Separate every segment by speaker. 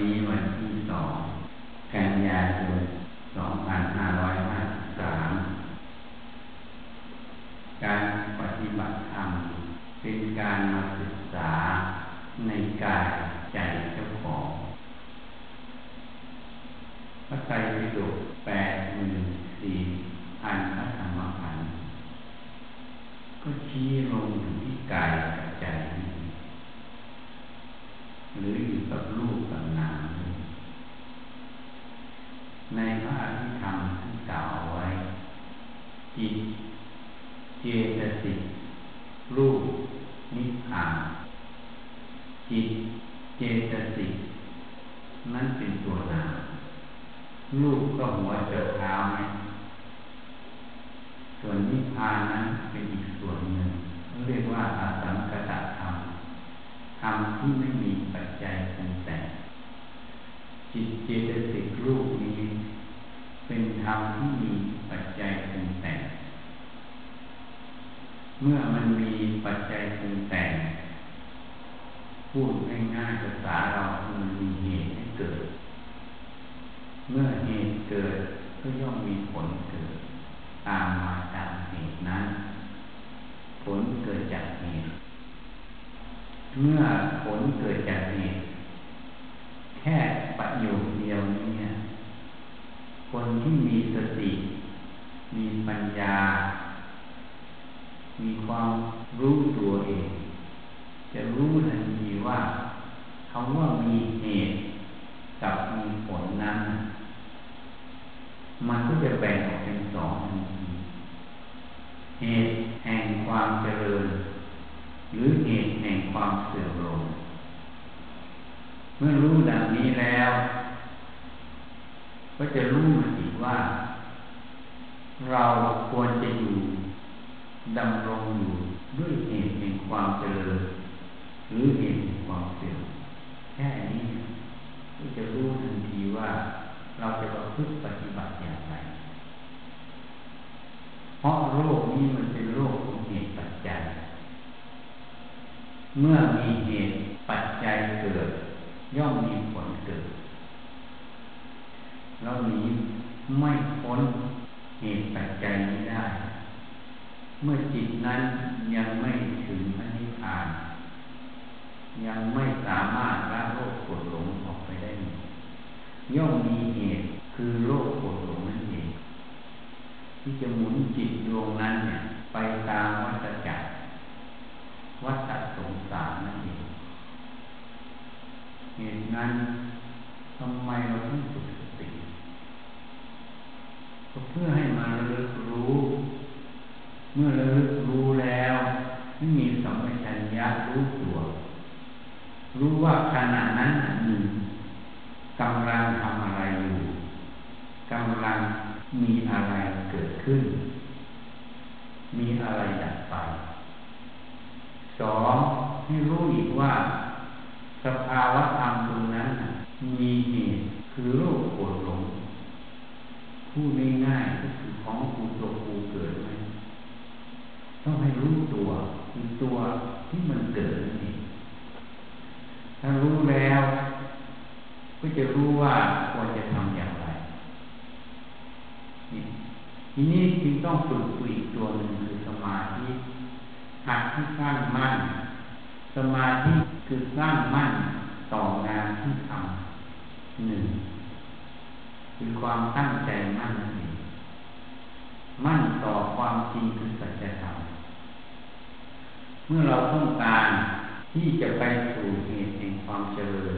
Speaker 1: นี้วันที่สองกันยายนสองพันห้าร้อยห้าสามการปฏิบัติธรรมเป็นการมาศึกษาในกายใจเจ้าของพระไตรปิฎกแปดหมื่นสี่พันพระธรรมขันธ์ก็ชี้ลงถึงที่กายกับใจ หรืออยู่กับรูปกับนามในพระอภิธรรมที่กล่าวเอาไว้ จิต เจตสิกรูป นิพพาน จิต เจตสิกนั่นเป็นตัวนาม รูปก็หัวเจอเท้าไหมส่วนนิพพานนั้นเป็นอีกส่วนหนึ่งเรียกว่าอาสังกตธรรมธรรมที่ไม่มีปัจจัยปรุงแต่งจิตเจตสิกรูปนี้ เป็นธรรมที่มีปัจจัยปรุงแต่งเมื่อมันมีปัจจัยปรุงแต่งพูดง่ายๆภาษาเรามันมีเหตุให้เกิด เมื่อเหตุเกิดก็ย่อมมีผลเกิด ตามมาตามเหตุนั้น ผลเกิดจากเหตุ เมื่อผลเกิดจากเหตุแค่ประโยคเดียวนี้เนี่ย คนที่มีสติ มีปัญญา มีความรู้ตัวเอง จะรู้ทันทีว่าคำว่ามีเหตุกับมีผลนั้น มันก็จะแบ่งออกเป็นสองทันทีเหตุแห่งความเจริญ หรือเหตุแห่งความเสื่อมลงเมื่อรู้ดังนี้แล้ว ก็จะรู้มันอีกว่า เราควรจะอยู่ดำรงอยู่ด้วยเหตุแห่งความเจริญ หรือเหตุแห่งความเสื่อมแค่นี้ก็จะรู้ทันทีว่าเราจะประพฤติปฏิบัติอย่างไร เพ ราะโรคนี้มันเป็นโรคของเหตุปัจจัย เมื่อมีเหตุปัจจัยเกิด ย่อมมีผลเกิดเราหนีไม่พ้นเหตุปัจจัยนี้ได้ เมื่อจิตนั้นยังไม่ถึงพระนิพพาน ยังไม่สามารถละโลกกดหลงออกไปได้ ย่อมมีเหตุคือโลกกดหลงนั่นเอง ที่จะหมุนจิตดวงนั้นเนี่ย ไปตามวัฏจักรวัฏสงสารนั่นเองเหตุนั้นทำไมเราต้องฝึกสติก็เพื่อให้มาระลึกรู้ เมื่อระลึกรู้แล้วไม่มีสัมปชัญญะรู้ตัว รู้ว่าขณะนั้นหนึ่งกำลังทำอะไรอยู่กำลังมีอะไร กิดขึ้น มีอะไรดับไปสองให้รู้อีกว่า สภาวะธรรมตรงนั้นมีเหตุคือโรคปวดหลงพูดง่ายๆก็คือของกูตัวกูเกิดไหมต้องให้รู้ตัวคือตัวที่มันเกิดนั่ถ้ารู้แล้ว ก็จะรู้ว่าควรจะทำอย่างไร ทีนี้จึงต้องฝึกอีกตัวหนึ่งคือสมาธิหัดที่สร้างมั่น สมาธิคือตั้างมั่นต่องานที่ทำหนึ่งคือความตั้งใจมั่นนั่นเองมั่นต่อความจริงคือสัจธรรมเมื่อเราต้องการที่จะไปสู่เหตุแห่งความเจริญ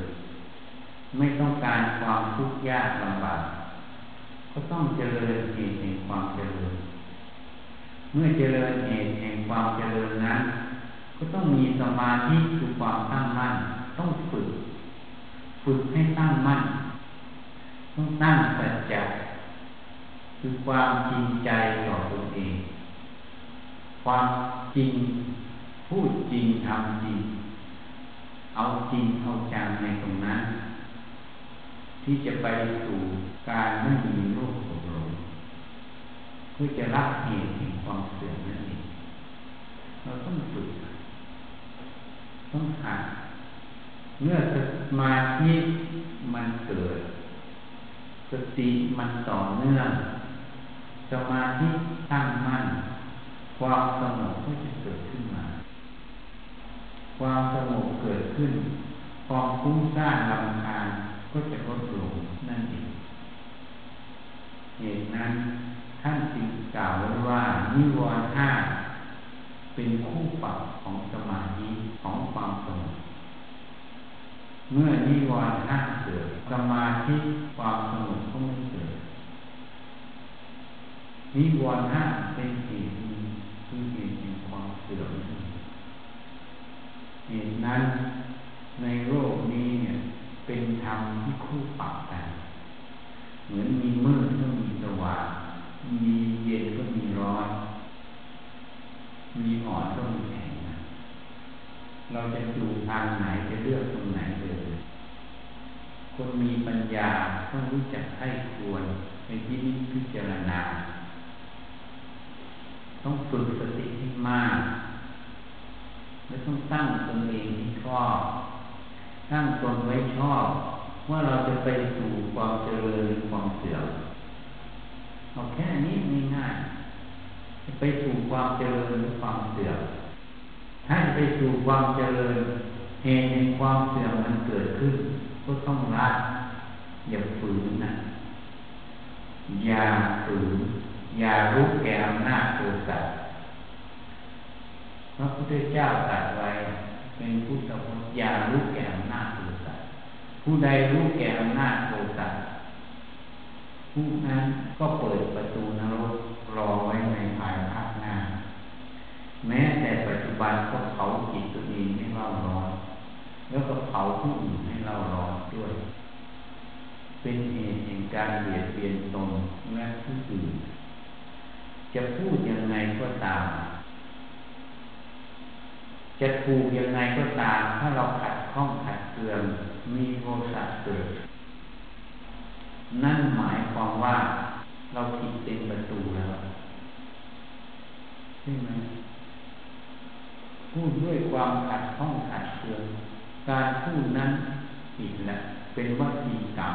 Speaker 1: ไม่ต้องการความทุกข์ยากลำบาก ก็ต้องเจริญเหตุแห่งความเจริญ เมื่อเจริญเหตุแห่งความเจริญนั้น ก็ต้องมีสมาธิคือความตั้งมั่น ต้องฝึก ฝึกให้ตั้งมั่น ต้องตั้งสัจจะคือความจริงใจต่อตัวเอง ความจริงพูดจริงทำจริง เอาจริงเอาจังในตรงนั้น ที่จะไปสู่การไม่มีโลกโกรธเพื่อจะรับเหตุแห่งความเสื่อมนั่นเองเราต้องฝึกต้องหัดเมื่อสมาธิมันเกิด สติมันต่อเนื่องสมาธิตั้งมั่น ความสงบก็จะเกิดขึ้นมา ความสงบเกิดขึ้น ความคุ้มซ่านลำคาญ ก็จะลดลงนั่นเองเหตุนั้นท่านจึงกล่าวไว้ว่านิวรณ์ห้าเป็นคู่ปรับของสมาธิของความสงบเมื่อนิวรณ์ห้าเกิดสมาธิความสงบก็ไม่เกิดนิวรณ์ห้าเป็นสิ่งที่เหตุแห่งความเสื่อมเหตุนั้นในโลกนี้เนี่ย เป็นธรรมที่คู่ปรับกัน เหมือนมีมืดก็มีสว่าง มีเย็นก็มีร้อน มีอ่อนก็มีแข็งเราจะดูทางไหนจะเลือกตรงไหนเลยคนมีปัญญาต้องรู้จักให้ควรในที่นี้พิจารณา ต้องฝึกสติให้มาก และต้องตั้งตนเองที่ชอบ ตั้งตนไว้ชอบ ว่าเราจะไปสู่ความเจริญหรือความเสื่อมเอาแค่นี้ง่ายๆไปสู่ความเจริญหรือความเสื่อมถ้าไปสู่ความเจริญเหตุแห่งความเสื่อมมันเกิดขึ้น ก็ต้องละอย่าฝืนนะอย่าฝืนอย่ารู้แก่อำนาจโทสะพระพุทธเจ้าตรัสไว้ เป็นพุทธพจน์อย่ารู้แก่อำนาจโทสะผู้ใดรู้แก่อำนาจโทสะผู้นั้นก็เปิดประตูนรกรอไว้ในภายภาคหน้า แม้แต่ปัจจุบันก็เผาจิตตัวเองให้เล่าร้อน แล้วก็เผาผู้อื่นให้เล่าร้อนด้วย เป็นเหตุแห่งการเบียดเบียนตนและผู้อื่นจะพูดยังไงก็ตาม จะถูกยังไงก็ตาม ถ้าเราขัดข้องขัดเกลื่อนมีโทสะเกิด นั่นหมายความว่าเราผิดเต็มประตูแล้วใช่ไหมพูดด้วยความขัดข้องขัดเคืองการพูดนั้นผิดแหละเป็นวัตถีกรรม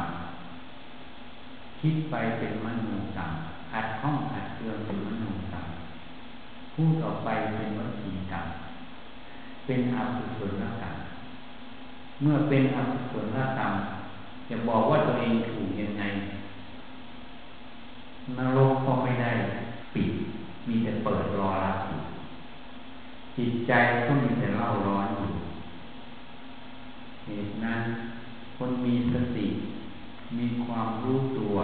Speaker 1: คิดไปเป็นมโนกรรมขัดข้องขัดเคืองเป็นมโนกรรมพูดออกไปเป็นวัตถีกรรม เป็นอกุศลกรรมเมื่อเป็นอกุศลกรรมจะบอกว่าตัวเองถูกยังไงนรกก็ไม่ได้ปิด มีแต่เปิดรอรับจิตใจก็มีแต่เล่าร้อนอยู่เหตุนั้นคนมีสติ มีความรู้ตัว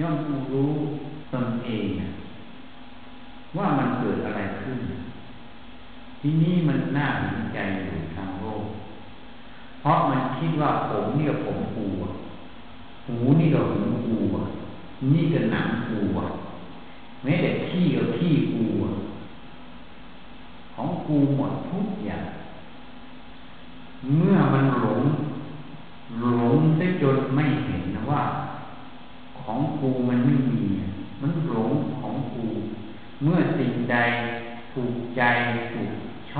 Speaker 1: ย่อมรู้ตนเอง ว่ามันเกิดอะไรขึ้น ที่นี่มันน่าสนใจอยู่ทางโลก เพราะมันคิดว่าผมนี่กับผมกูหูนี่กับหูกูนี่กับหนังกูแม้แต่ขี้กับขี้กูของกูหมดทุกอย่าง เมื่อมันหลงหลงได้จนไม่เห็นนะว่า ของกูมันไม่มี มันหลงของกู เมื่อสิ่งใดถูกใจถูก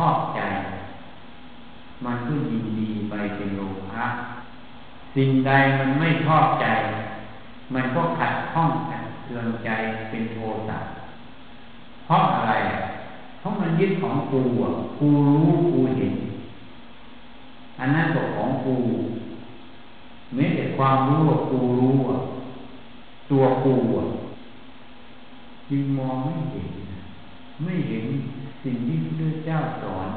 Speaker 1: อบใจ มันก็ยินดีไปเป็นโลภะสิ่งใดมันไม่ชอบใจ มันก็ขัดข้องกันเตือนใจเป็นโทสะเพราะอะไร เพราะมันยึดของกูอะกูรู้กูเห็น อันนั้นก็ของกูแม้แต่ความรู้ว่ากูรู้อะตัวกูอะยิงมองไม่เห็น ไม่เห็น สิ่งที่พระเจ้าสอน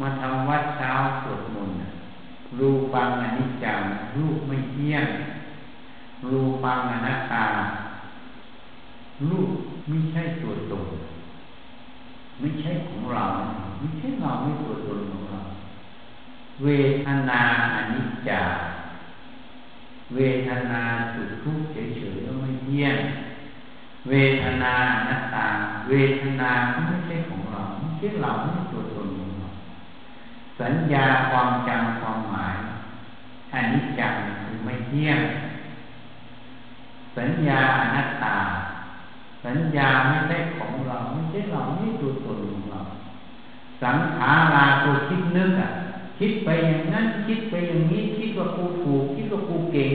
Speaker 1: มาทำวัดเช้าสวดมนต์รูปังอนิจจังรูปไม่เที่ยง รูปังอนัตตา รูปไม่ใช่ตัวตนไม่ใช่ของเรา ไม่ใช่เราไม่ตัวตนของเรา เวทนาอนิจจาเวทนาสุขทุกข์เฉยๆก็ไม่เที่ยง เวทนาอนัตตาเวทนาไม่ใช่ของเราไม่ใช่เราไม่ตัวตนของเราสัญญาความจำความหมายอันนี้จังคือไม่เที่ยง สัญญาอนัตตา สัญญาไม่ใช่ของเราไม่ใช่เราไม่ตัวตนของเรา สังขาราตัวคิดนึกอะคคิดไปอย่างนั้นคิดไปอย่างนี้คิดว่ากูถูกคิดว่ากูเก่ง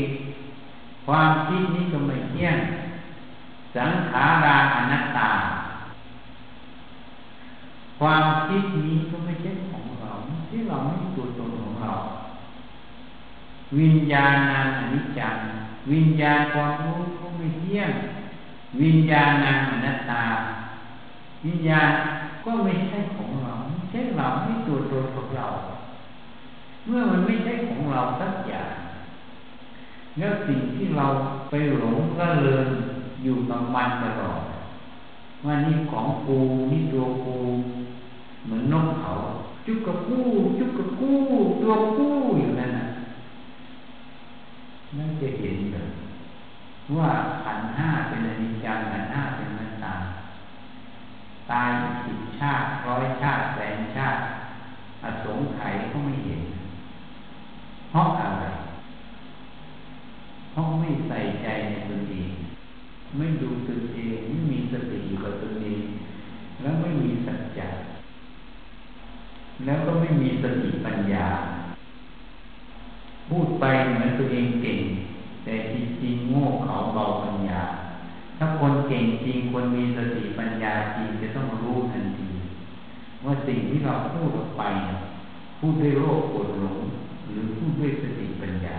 Speaker 1: ความคิดนี้ก็ไม่เที่ยง สังขาราอนัตตา ความคิดนี้ก็ไม่ใช่ของเราที่เราไม่ตัวตนของเรา วิญญาณังอนิจจังวิญญาณความรู้ก็ไม่เที่ยง วิญญาณังอนัตตา วิญญาณก็ไม่ใช่ของเราไม่ใช่เราไม่ตัวตนของเรา เมื่อมันไม่ใช่ของเราสักอย่างแล้วสิ่งที่เราไปหลงก็เลิน อยู่กับมันตลอดว่านี่ของกูนี่ตัวกูเหมือนนกเขา จุกกระกู้จุกกระกู้ตัวกู้อยู่นั่นนะนั่นจะเห็นเลยว่าขันห้าเป็นอนิจจังขันห้าเป็นนัตตาตายสิบชาติร้อยชาติแสนชาติอสงไขยก็ไม่เห็น เพราะอะไรเพราะไม่ใส่ใจในตนเอง ไม่ดูตนเองไม่มีสติอยู่กับตนเอง แล้วไม่มีสัจจะแล้วก็ไม่มีสติปัญญา พูดไปเหมือนตัวเองเก่ง แต่จริงๆโง่เขาเบาปัญญา ถ้าคนเก่งจริงคนมีสติปัญญาจริงจะต้องรู้ทันทีว่าสิ่งที่เราพูดออกไป พูดด้วยโลภโกรธหลงหรือพูดด้วยสติปัญญา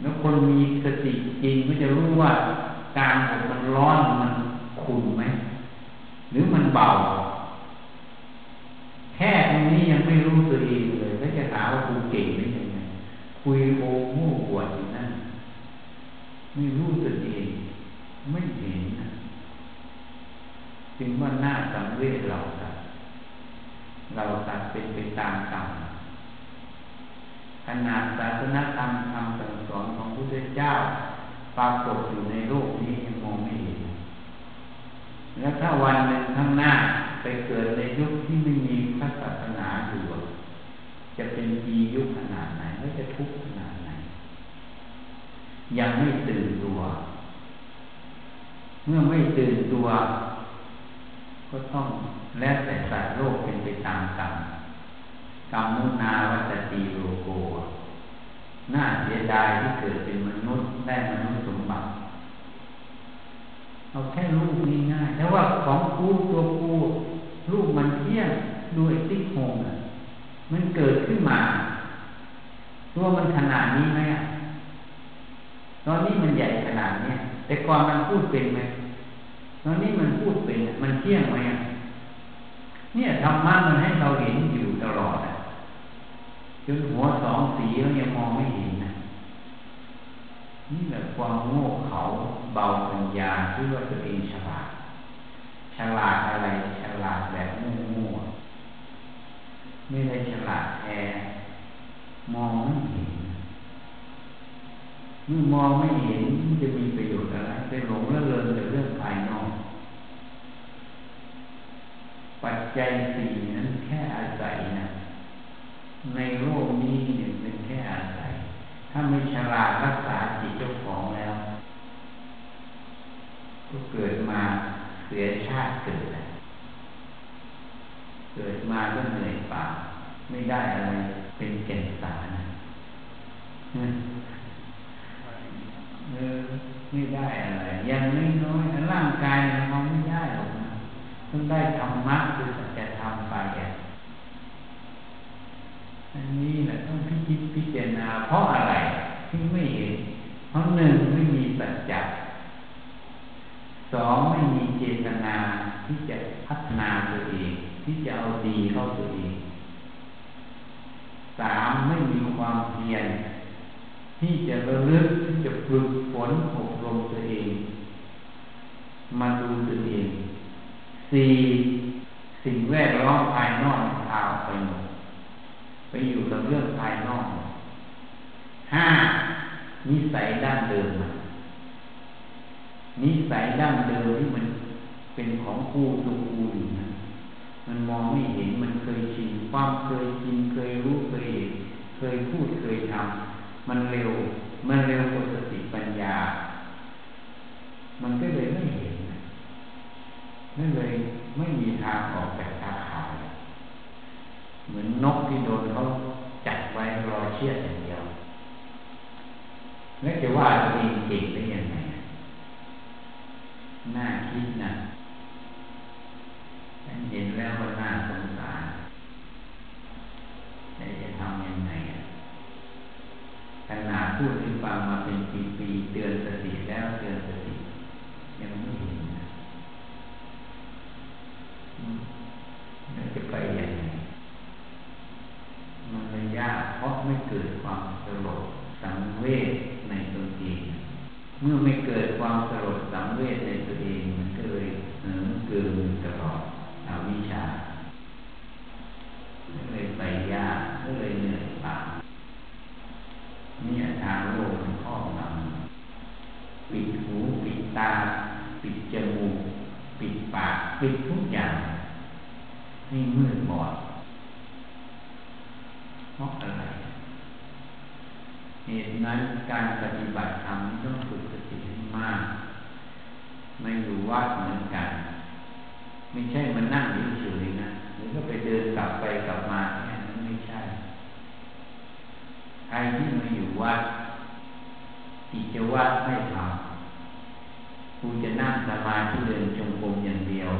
Speaker 1: แล้วคนมีสติจริงก็จะรู้ว่าการอบมันร้อนมันขุ่นไหม หรือมันเบา แค่ตรงนี้ยังไม่รู้ตัวเองเลยแล้วจะหาว่าคุณเก่งได้ยังไงคุยโอ้โหปวดอยู่นั่นไม่รู้ตัวเอง ไม่เห็นนะจึงว่าหน้าสังเวชเราตัดเราตัดเป็นไปตามกรรม ขนาดศาสนธรรมคำสั่งสอนของพระพุทธเจ้าปรากฏอยู่ในโลกนี้ยังมองไม่เห็น แล้วถ้าวันหนึ่งข้างหน้าไปเกิดในยุคที่ไม่มีพระศาสนาอยู่จะเป็นปียุคขนาดไหนแล้วจะทุกข์ขนาดไหน ยังไม่ตื่นตัว เมื่อไม่ตื่นตัว ก็ต้องแล้วแต่สัตว์โลกเป็นไปตามกรรม กรรมุนาวัตตีโลโกน่าเสียดายที่เกิดเป็นมนุษย์ได้มนุษย์สมบัติเอาแค่รูปง่ายๆแล้วว่าของกูตัวกูรูปมันเที่ยงด้วยติ๊กโฮงมันเกิดขึ้นมาตัวมันขนาดนี้ไหมตอนนี้มันใหญ่ขนาดนี้แต่ก่อนมันพูดเป็นไหมตอนนี้มันพูดเป็นมันเที่ยงไหมเนี่ยธรรมะมันให้เราเห็นอยู่ตลอด จนหัวสองสีเรายังมองไม่เห็นนะนี่แหละความโง่เขาเบาปัญญาที่ว่าตัวเองฉลาด ฉลาดอะไรฉลาดแบบโง่ๆไม่ได้ฉลาดแท้มองไม่เห็นเมื่อมองไม่เห็นมันจะมีประโยชน์อะไรไปหลงละเลินแต่เรื่องภายนอก ปัจจัยสี่นั้นแค่อาศัยนะ ในโลกนี้เนี่ยเป็นแค่อาศัยถ้าไม่ฉลาดรักษาจิตเจ้าของแล้ว ก็เกิดมาเสียชาติเกิดเกิดมาก็เหนื่อยเปล่าไม่ได้อะไรเป็นแก่นสารเออไม่ได้อะไรยังไม่น้อยร่างกายมันไม่ได้หรอกนะต้องได้ธรรมะคือสัจธรรมไป อันนี้แหละต้องพิจิตพิจารณา เพราะอะไรที่ไม่เห็น เพราะหนึ่งไม่มีสัจจะสองไม่มีเจตนาที่จะพัฒนาตัวเองที่จะเอาดีเข้าตัวเองสามไม่มีความเพียรที่จะระลึกที่จะฝึกฝนอบรมตัวเอง มาดูตัวเองสี่สิ่งแวดล้อมภายนอกพาไปหมด อยู่กับเรื่องภายนอกห้านิสัยด้านเดิม นิสัยดั้งเดิมที่มันเป็นของคู่ตัวคู่อยู่นะมันมองไม่เห็นมันเคยชินความเคยชินเคยรู้เคยเห็นเคยพูดเคยทำมันเร็ว มันเร็วกว่าสติปัญญา มันก็เลยไม่เห็นนั่นเลยไม่มีทางออกจากตาขาย เหมือนนกที่โดนเขาจัดไว้รอเชื่ออย่างเดียวแล้วจะว่าตัวเองเก่งได้ยังไงน่าคิดนะฉันเห็นแล้วว่าน่าสงสารแต่จะทำยังไงขนาดพูดให้ฟังมาเป็นปีๆเตือนสติแล้วเตือนสติยังไม่เห็นนะมันจะไปยังไงมันไม่ยากเพราะ ไม่เกิดความสลดสังเวชในตนเองเมื่อไม่เกิดความสลดสังเวชในตวเองมันก็เลยเหิมเกินตลอดอวิชชาเลยไปยากก็เลยเหนื่อยเปล่านี่ทางโลกมันครอบงำปิดหูปิดตา ปิดจมูก ปิดปาก ปิดทุกอย่างให้มืดบอดเพราะอะไรเหตุนั้นการปฏิบัติธรรมต้องฝึกสติให้มาก ไม่อยู่วัดเหมือนกัน ไม่ใช่มันนั่งเฉยๆนะหรือก็ไปเดินกลับไปกลับมาแค่นั้นไม่ใช่ใครที่มาอยู่วัดกิจวัดไม่ทำกูจะนั่งสมาธิเดินจงกรมอย่างเดียว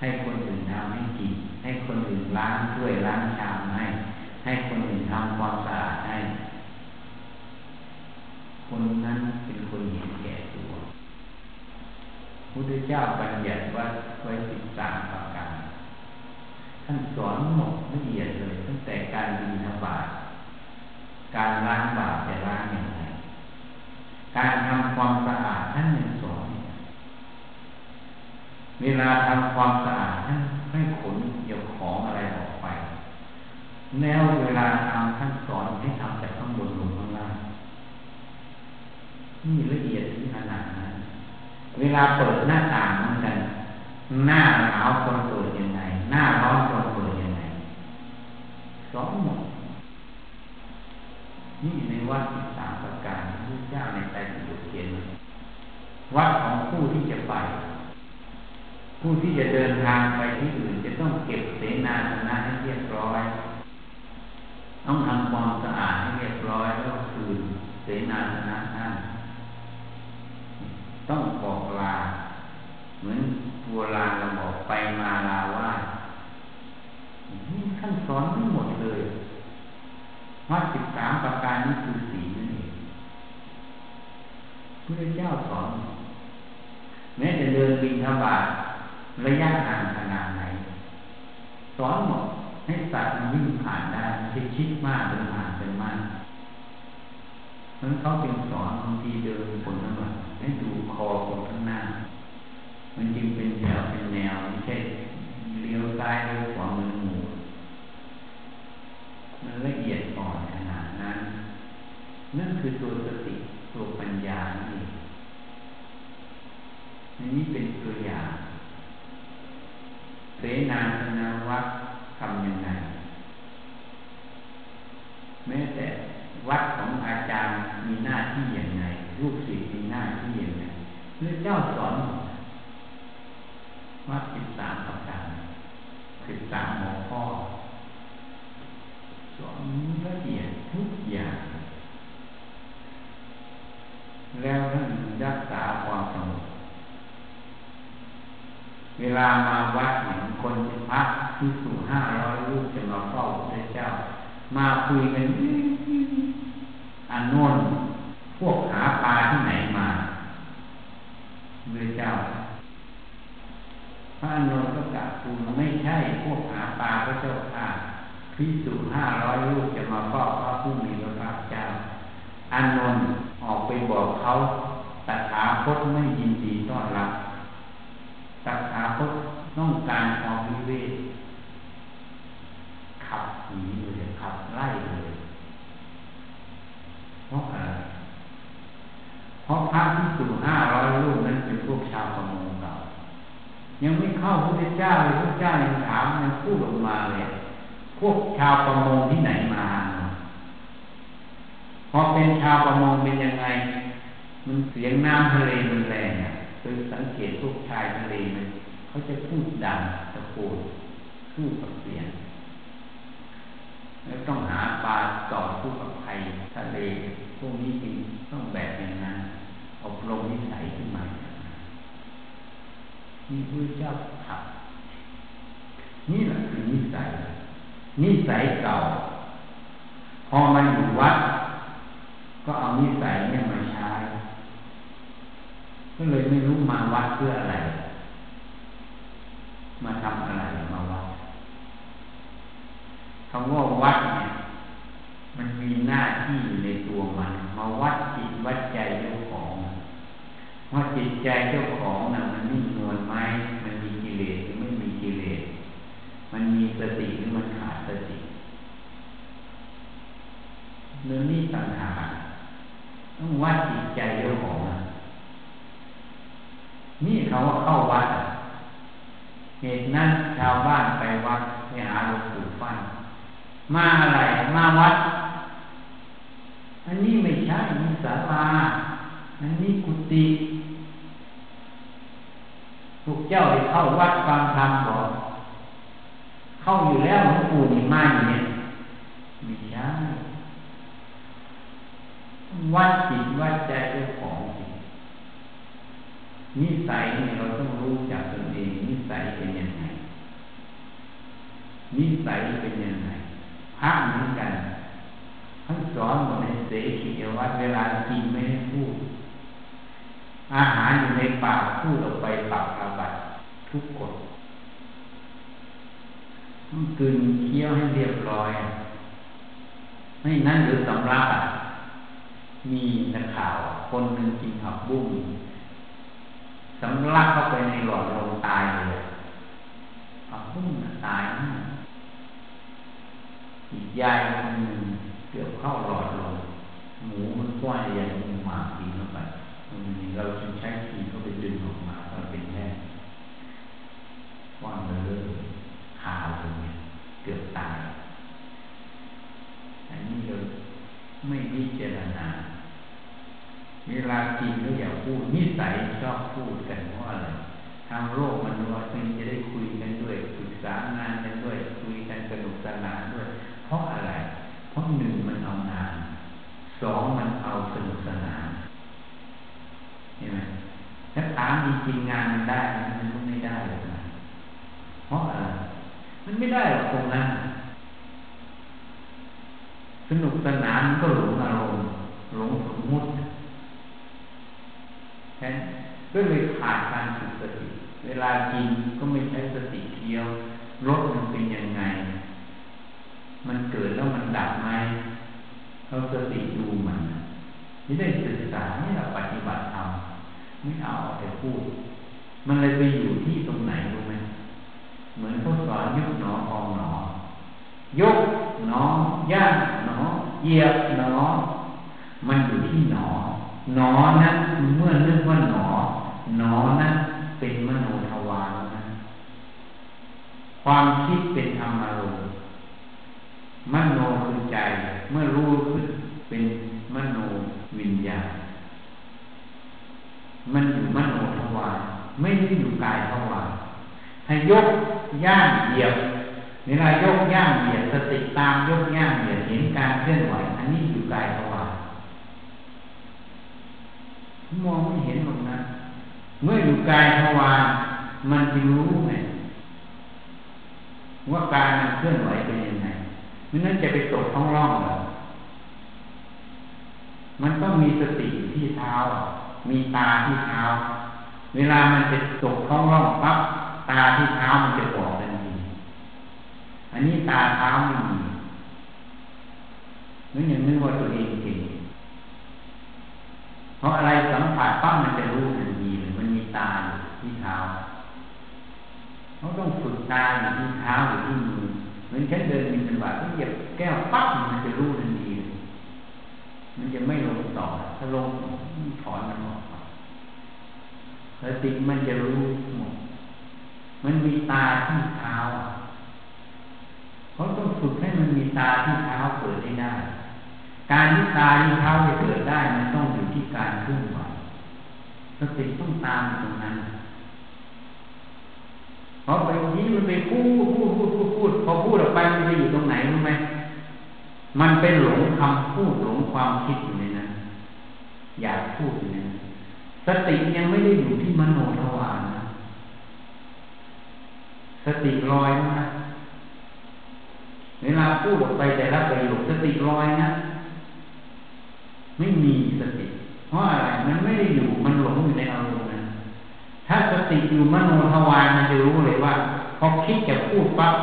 Speaker 1: ให้คนอื่นทำให้กินให้คนอื่นล้างถ้วยล้างชามให้ ให้คนอื่นทำความสะอาดให้ คนนั้นเป็นคนเห็นแก่ตัวพุทธเจ้าบัญญัติว่าไว้สิบสามประการท่านสอนหมดละเอียดเลย ตั้งแต่การบินทบาทการล้างบาปจะล้างอย่างไรการทำความสะอาดท่านยังสอนเวลาทำความสะอาดท่านให้ขนเกี่ยวของอะไรออกไปแนวเวลาทำท่านสอนให้ทำจากข้างบนลงข้างล่างนี่ละเอียดที่ขนาดนั้น เวลาเปิดหน้าต่างเหมือนกัน หน้าหนาวคนเปิดยังไง หน้าร้อนคนเปิดยังไงสอนหมดนี่ในวัดที่สามประการพระเจ้าในใจปิฎกเขียนวัดของผู้ที่จะไป ผู้ที่จะเดินทางไปที่อื่นจะต้องเก็บเสนาสนะให้เรียบร้อย ต้องทำความสะอาดให้เรียบร้อยแล้วคืนเสนาสนะนั่นต้องบอกลา เหมือนโบราณเราบอก ไปมาลาว่าท่านสอนทั้งหมดเลยวัดสิบสามประการนี้คือสีนั่นเองพระเจ้าสอน แม้จะเดินบินทบาทระยะทางขนาดไหน สอนหมดให้สัตว์มันวิ่งผ่านได้ไม่ใช่ชิดมากเดินผ่านเป็นมากนั้นเขาเป็นสอนบางทีเดินคนข้างหลังให้ดูคอคนข้างหน้า มันจึงเป็นวไม่ใช่เลี้ยวซ้ายเลี้ยวขวามือหมูมันละเอียดอ่อนขนาดนั้น นั่นคือตัวสติตัวปัญญานี่อันนี้เป็นตัวอย่างเสนาสนาวัดทำยังไง แม้แต่วัดของอาจารย์มีหน้าที่อย่างไรลูกศิษย์มีหน้าที่อย่างไรพระเจ้าสอนวัดสิบสามประการสิบสามหัวข้อสอนละเอียดทุกอย่าง แล้วท่านรักษาความสงบเวลามาวัดเห็นคนพักที่สู่ห้าร้อยรูปจะมาเฝ้าพระเจ้า มาคุยกันอันโน้นพวกหาปลาที่ไหนมาพระเจ้าพระอนุนก็กล่าวคูไม่ใช่พวกหาปลาพระเจ้าค่ะพิสุห้าร้อยลูกจะมาเฝ้าพระผู้มีพระภาคเจ้าอานนท์ ออกไปบอกเขาตถาคตไม่ยินดีต้อนรับตถาคตต้องการความวิเวกขับหนีเลยขับไล่เลยเพราะอะไรเพราะพระที่สู่ห้าร้อยลูกนั้นเป็นพวกชาวประมงเรายังไม่เข้าพระเจ้าเลยพระเจ้ายังถามยังพูดออกมาเลยพวกชาวประมงที่ไหนมา พอเป็นชาวประมงเป็นยังไง มันเสียงน้ำทะเลมันแรงอะคือสังเกตพวกชายทะเลมันเขาจะพูดดังตะโกนสู้กับเสียง แล้วต้องหาปลาต่อสู้กับภัยทะเลพวกนี้จริงต้องแบบอย่างนั้นอบรมนิสัยขึ้นมามีผู้เจ้าขับ นี่แหละคือนิสัย นิสัยเก่า พอมาอยู่วัด ก็เอานิสัยเนี่ยมาใช้ ก็เลยไม่รู้มาวัดเพื่ออะไร มาทำอะไรมาวัดคำว่าวัดเนี่ย มันมีหน้าที่อยู่ในตัวมัน มาวัดจิตวัดใจเจ้าของว่าจิตใจเจ้าของนะ่ะมันนิ่งนวลไหมมันมีกิเลสหรือไม่มีกิเลส มันมีสติหรือมันขาดสติเนื้อนี่ต่างหาก ต้องวัดจิตใจเจ้าของนี่เขาว่าเข้าวัดเหตุนั้นชาวบ้านไปวัดไปหาหลวงปู่ฟันมาอะไรมาวัด อันนี้ไม่ใช่นี่ศาลาอันนี้กุฏิพวกเจ้าไปเข้าวัดฟังธรรมบอกเข้าอยู่แล้วหลวงปู่นี่มาอยู่เนี่ยไม่ใช่ วัดจิตวัดใจเจ้าของจิตนิสัยเนี่ยเราต้องรู้จากตนเองนิสัยเป็นยังไงนิสัยเป็นยังไงพระเหมือนกันท่านสอนหมดในเสขียวัดเวลากินไม่ให้พูด อาหารอยู่ในปากพูดออกไปปากอาบัตทุกคนต้องกินเคี้ยวให้เรียบร้อย ไม่นั้นหรือสำลัก มีนักข่าว คนหนึ่งกินผักบุ้งสำลักเข้าไปในหลอดลมตายเลยผักบุ้งตายอีกยายคนหนึ่งเกี่ยวเข้าหลอดลมหมูมันกว้างใหญ่มันหมากินเข้าไปเราจึงใช้ทีเข้าไปดึงออกมาตอนเป็นแม่กว้างเลยขาเลยเกือบตายอันนี้เราไม่พิจารณาเวลากินก็อย่า พูดนิสัยชอบพูดกันเพราะอะไรทางโลกมันว่าเพื่อจะได้คุยกันด้วยปรึกษางานกันด้วยคุยกันสนุกสนานด้วย เพราะอะไร เพราะหนึ่งมันเอางานสองมันเอาสนุกสนานเห็นไหมถ้าถามจริงงานมันได้มันก็ไม่ได้หรอกนะเพราะอะไรมันไม่ได้หรอกตรงนั้นสนุกสนานก็หลงอารมณ์หลงสม มุติแค่ก็เลยขาดการฝึกสติ เวลากินก็ไม่ใช้สติเที่ยวรสมันเป็นยังไง มันเกิดแล้วมันดับไหมเราสติดูมันนี่ได้ศึกษานี่เราปฏิบัติธรรมไม่เอาแต่พูด มันเลยไปอยู่ที่ตรงไหนรู้ไหมเหมือนเขาสอนยุกหนอพองหนอยกหนอย่างหนอเหยียบหนอมันอยู่ที่หนอ หนอนั้นเมื่อนึกว่าหนอ หนอนั้นเป็นมโนทวารนะความคิดเป็นธรรมารมณ์มโนคือใจ เมื่อรู้ขึ้นเป็นมโนวิญญาณมันอยู่มโนทวารไม่ได้อยู่กายทวารให้ยกย่างเหยียบเวลายกย่างเหยียบสติตามยกย่างเหยียบเห็นการเคลื่อนไหวอันนี้อยู่กายทวาร มองไม่เห็นหรอกนะ เมื่ออยู่กายทวารมันจะรู้ไงว่าการมันเคลื่อนไหวเป็นยังไงไม่นั้นจะไปตกท้องร่องหรอมันต้องมีสติที่เท้า มีตาที่เท้า เวลามันจะตกท้องร่องปั๊บตาที่เท้ามันจะบอกทันทีอันนี้ตาเท้าไม่มีนึกอย่างนึกว่าตัวเองเก่ง เพราะอะไรสัมผัสปั๊บมันจะรู้ทันทีเลยมันมีตาอยู่ที่เท้าเขาต้องฝึกตาอยู่ที่เท้าหรือที่มือเหมือนแค่เดินมีจังหวะที่เหยียบแก้วปั๊บมันจะรู้ทันทีมันจะไม่ลงต่อ ถ้าลงถอนมันออกแล้วติมันจะรู้หมดมันมีตาที่เท้าเขาต้องฝึกให้มันมีตาที่เท้าเกิดได้ได้ การที่ตาที่เท้าจะเกิดได้มันต้องอยู่ที่การเคลื่อนไหวสติต้องตามตรงนั้นเพอไปนี้มันไปพูดพูดพูดพูดพูดพอพูดออกไปมันไปอยู่ตรงไหนรู้ไหมมันเป็นหลงคำพูดหลงความคิดอยู่ในนั้นอยากพูดอยู่ในนั้นสติยังไม่ได้อยู่ที่มโนทวารนะสติลอยนะเวลาพูดออกไปแต่ละประโยคสติลอยนะ ไม่มีสติ เพราะอะไรมันไม่ได้อยู่มันหลงอยู่ในอารมณ์นั้นถ้าสติอยู่มโนทวารมันจะรู้เลยว่าพอคิดจะพูดปั๊บ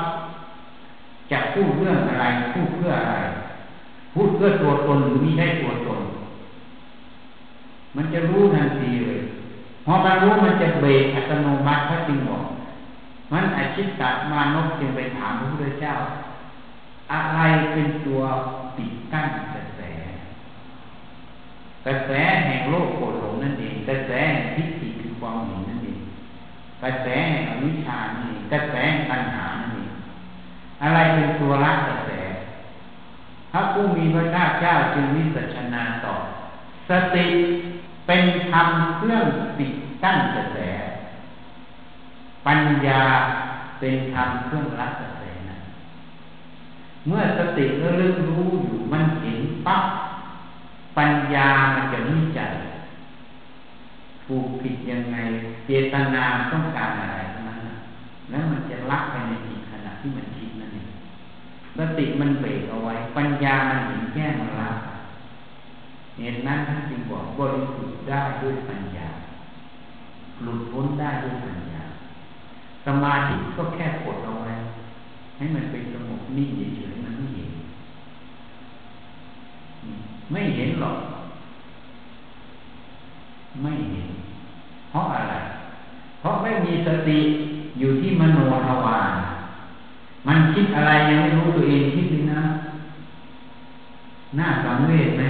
Speaker 1: จะพูดเรื่องอะไร พูดเพื่ออะไร พูดเพื่อตัวตนหรือไม่ใช่ตัวตน มันจะรู้ทันทีเลยพอมันรู้มันจะเบรกอัตโนมัติพระจึงบอกมันอาชิตตมานพจึงไปถามพระพุทธเจ้า อะไรเป็นตัวปิดกั้นกระแส กระแสแห่งโลกโกรธหลงนั่นเองกระแสแห่งทิฏฐิคือความเห็นนั่นเองกระแสแห่งอวิชชานี่กระแสแห่งปัญหานั่นเองอะไรเป็นตัวละกระแสพระผู้มีพระเจ้าจึงวิสัชนาต่อ สติเป็นธรรมเครื่องปิดกั้นกระแส ปัญญาเป็นธรรมเครื่องรักกระแสนะเมื่อสติระลึกรู้อยู่มันเห็นปั๊บ ปัญญามันจะวิจัยถูกผิดยังไง เจตนาต้องการอะไรนั้นแล้วมันจะลักไปในจิตขณะที่มันคิดนั่นเองสติมันเบรกเอาไว้ ปัญญามันเห็นแก้มันละเหตุนั้นท่านจึงบอกบริสุทธิ์ได้ด้วยปัญญา หลุดพ้นได้ด้วยปัญญา สมาธิก็แค่กดเอาไว้ให้มันเป็นสงบนิ่งเฉยๆมัน ไม่เห็นไม่เห็นหรอก ไม่เห็น เพราะอะไร เพราะไม่มีสติอยู่ที่มโนทวารมันคิดอะไรยังไม่รู้ตัวเองคิดเลยนะหน้าสังเวชไหม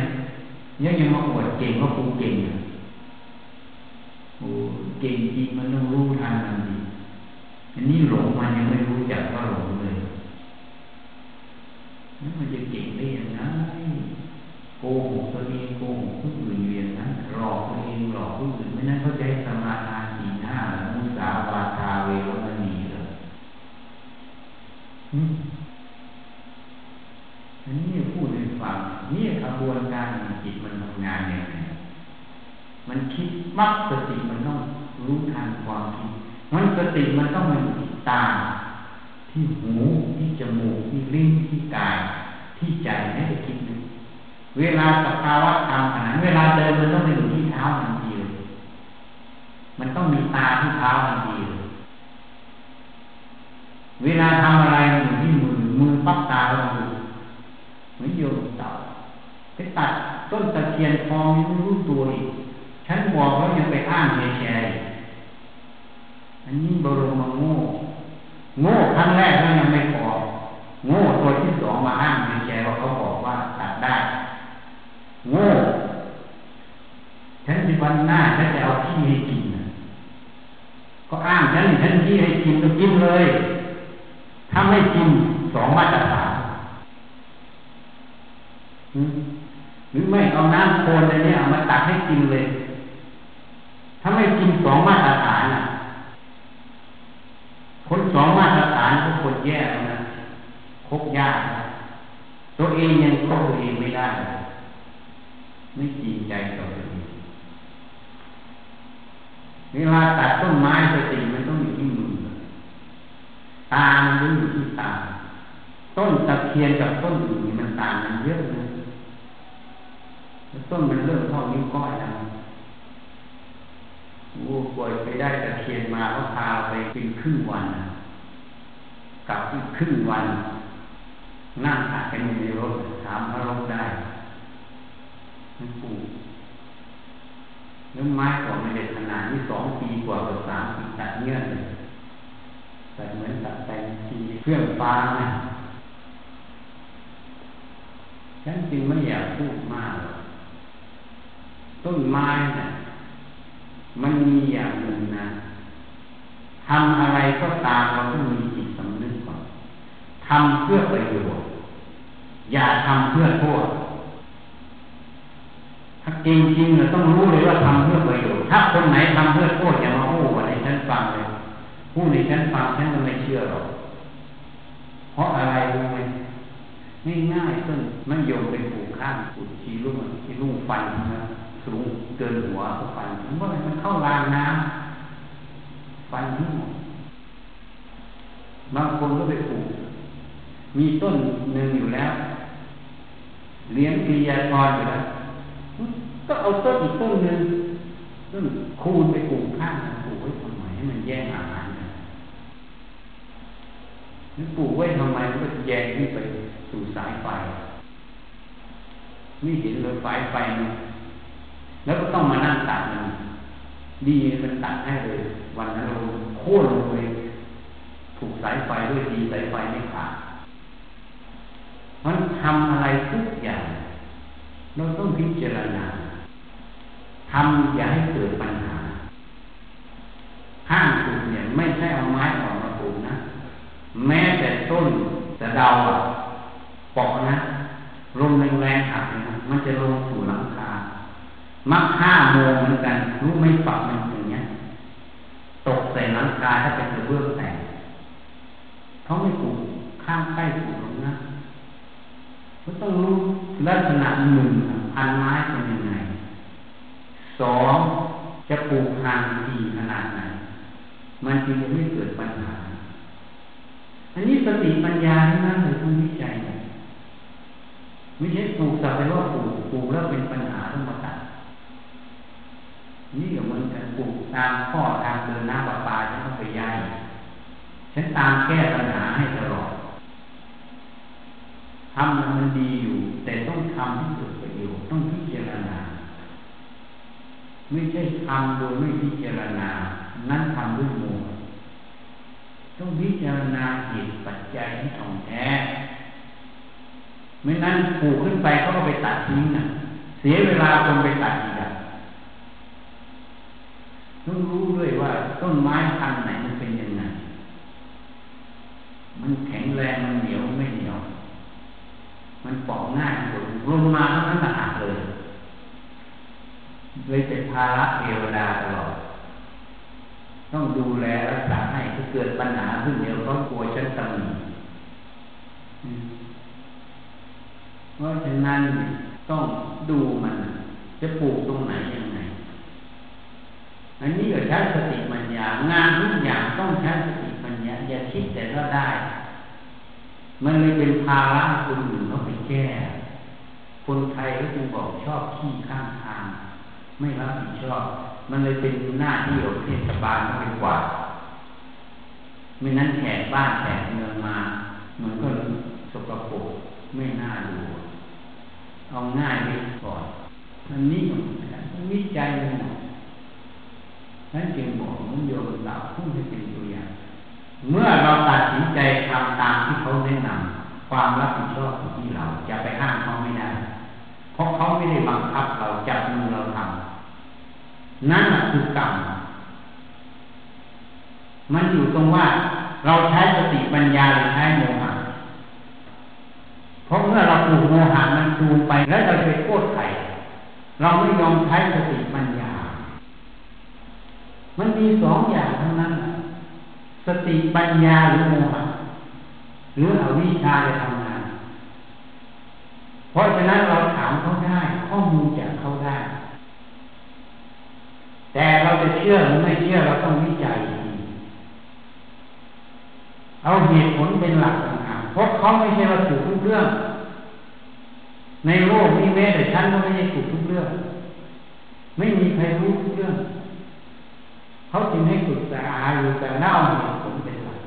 Speaker 1: ยังยังมาอวดเก่งว่ากูเก่งโอ้เก่งจริงมันต้องรู้ทันมันดีอันนี้หลงมันยังไม่รู้จักว่าหลงเลยนั่นมันจะเก่งได้ยังไง โกหกตัวเองโกหกผู้อื่นเรียนนะหลอกตัวเองหลอกผู้อื่นไม่นั้นเขาใจสมาทานสี่ห้ามุสาวาทาเวรมณีเลยอันนี้พูดให้ฟังนี่กระบวนการจิตมันทำงานอย่างไรมันคิดมักสติมันต้องรู้ทันความคิดมันสติมันต้องมันที่ตาที่หูที่จมูกที่ลิ้นที่กายที่ใจให้ได้คิดดู เวลาสภาวะธรรมขนาดเวลาเดินมันต้องไปอยู่ที่เท้าทันทีมันต้องมีตาที่เท้าทันทีเลยเวลาทำอะไรอยู่ที่มือมือปั๊บตาเราดูเหมือนโยมเต่าไปตัดต้นตะเคียนทองยังไม่รู้ตัวอีกฉันบอกแล้วยังไปอ้างแชร์อันนี้บรมโง่โง่ครั้งแรกแล้วยังไม่พอโง่ตัวที่สองมาอ้างแชร์ว่าเขาบอกว่าตัดได้ โง่ฉันในวันหน้าฉันจะเอาที่ให้กินก็อ้างฉันฉันที่ให้กินก็กินเลยถ้าไม่กินสองมาตรฐานหรือไม่เอาน้ำโคลนอะไรเนี่ยเอามาตักให้กินเลย ถ้าไม่กินสองมาตรฐานอะ คนสองมาตรฐานก็คนแย่นะคบยาก ตัวเองยังคบตัวเองไม่ได้ ไม่จริงใจต่อตัวเองเวลาตัดต้นไม้สติมันต้องอยู่ที่มือตามันต้องอยู่ที่ตา ต้นตะเคียนกับต้นอื่นมันต่างกันเยอะเลยต้นมันเริ่มเท่านิ้วก้อยแล้ววูป่วยไปได้ตะเคียนมาเขาพาไปเป็นครึ่งวันกลับอีกครึ่งวัน นั่งหักกันในรถถามพระรถได้ ไม่ปูนื้อไม้ก็ไม่ได้ขนาดนี้สองปีกว่ากับสามปีตัดเงื่อนเลยแต่เหมือนตัดแต่งทีเครื่องฟ้านะฉันจึงไม่อยากพูดมาก ต้นไม้นะ่ะ มันมีอย่างหนึ่งนะทำอะไรก็ตามเราต้องมีจิตสำนึกก่อนทำเพื่อประโยชน์ อย่าทำเพื่อโทษ จริงจริงเราต้องรู้เลยว่าทำเพื่อประโยชน์ถ้าคนไหนทำเพื่อโทษอย่ามาพูดในฉันฟังเลยพูดในฉันฟังฉันก็ไม่เชื่อหรอกเพราะอะไรรู้ไหมง่ายๆต้นมันโยมไปปลูกข้างปลูกชีรุ่งชีรุ่งฟันนะสูงเกินหัวก็ฟันมันก็มันเข้ารางน้ำฟันทั้งหมดบางคนก็ไปปลูก มีต้นหนึ่งอยู่แล้ว เลี้ยงปียาทรอยู่แล้ว ก็เอาต้นอีกต้นหนึ่งต้นคูณไปปลูกข้างปลูกไว้ทำไมให้มันแย่งอาหารนนี่ปลูกไว้ทำไมมันก็แย่งขึ้นไปสู่สายไฟนี่เห็นเลยไฟไฟมันแล้วก็ต้องมานั่งตัดมันดีมันตัดให้เลย วันนั้นเราโค่นลงไปถูกสายไฟด้วยดีสายไฟไม่ขาดมันทำอะไรทุกอย่าง เราต้องพิจารณา ทำอย่าให้เกิดปัญหา ห้างปลูกเนี่ยไม่ใช่เอาไม้ออกมาปลูกนะ แม้แต่ต้นจะเดาอะปอกนะลมแรงๆหักนะมันจะลงสู่หลังคา มักห้าโมงเหมือนกันรู้ไม่ปักมันอย่างเงี้ย ตกใส่หลังคาถ้าเป็นกระเบื้องแตกเขาไม่ปลูกข้างใกล้ปลูกนะก็ต้องรู้ลักษณะหนึ่งพันไม้เป็นยังไง สองจะปลูกทางทีขนาดไหน มันจึงจะไม่เกิดปัญหา อันนี้สติปัญญาที่นั่นเลยต้องวิจัยไม่ใช่ปลูกแต่ไปว่าปลูกปลูกแล้วเป็นปัญหาต้องมาตัดนี่เหมือนกันปลูกตามข้อตามเดินน้ำประปาฉันต้องไปย้ายฉันตามแก้ปัญหาให้ตลอดทำมันดีอยู่ แต่ต้องทำให้เกิดประโยชน์ต้องพิจารณา ไม่ใช่ทำโดยไม่พิจารณา นั้นทำด้วยโมต้องพิจารณาเหตุปัจจัยที่ถ่องแท้ไม่นั้นปลูกขึ้นไปเขาก็ไปตัดทิ้งนะเสียเวลาคนไปตัดอีกอะต้องรู้ด้วยว่าต้นไม้พันไหนมันเป็นยังไง มันแข็งแรงมันเหนียวไม่เหนียว มันปอกง่ายลงมาทั้งนั้นหักเลย เลยเป็นภาระเทวดาตลอด ต้องดูแลรักษาให้ถ้าเกิดปัญหาขึ้นเดี๋ยวก็กลัวฉันตำหนิเพราะฉะนั้นต้องดูมัน จะปลูกตรงไหนยังไง อันนี้ก็ใช้สติปัญญางานทุกอย่างต้องใช้สติปัญญาอย่าคิดแต่ก็ได้ มันเลยเป็นภาระคนอื่นเขาไปแก้คนไทยก็จึงบอกชอบขี้ข้างทาง ไม่รับผิดชอบ มันเลยเป็นหน้าที่ของเทศบาลมากกว่าไม่นั้นแขกบ้านแขกเมืองมา มันก็สกปรกไม่น่าดู เอาง่ายไปก่อนมันนี่มันวิจัยมันนั่นจึงบอกมันโยมสาวพูดให้เป็นตัวอย่างเมื่อเราตัดสินใจทำตามที่เขาแนะนำความรับผิดชอบอยู่ที่เราจะไปห้ามเขาไม่ได้ เพราะเขาไม่ได้บังคับเราจับมือเรา นั่นคือกรรม มันอยู่ตรงว่าเราใช้สติปัญญาหรือใช้โมหะเพราะเมื่อเราปลูกโมหะมันจูงไปแล้วเราไปโทษใครเราไม่ยอมใช้สติปัญญา มันมีสองอย่างเท่านั้น สติปัญญาหรือโมหะหรืออวิชชาจะทำงาน เพราะฉะนั้นเราถามเขาได้ข้อมูลจากเขาได้แต่เรา จะเชื่อหรือไม่เชื่อเราต้องวิจัยเอาเหตุผลเป็นหลักต่างๆเพราะเขาไม่ใช่เราถูกทุกเรื่อง ในโลกนี้แม้แต่ฉันก็ไม่ใช่ถูกทุกเรื่อง ไม่มีใครรู้ทุกเรื่อง เขาจึงให้ฝึกแต่อาอยู่แต่เล่าเหตุผลเป็นหลัก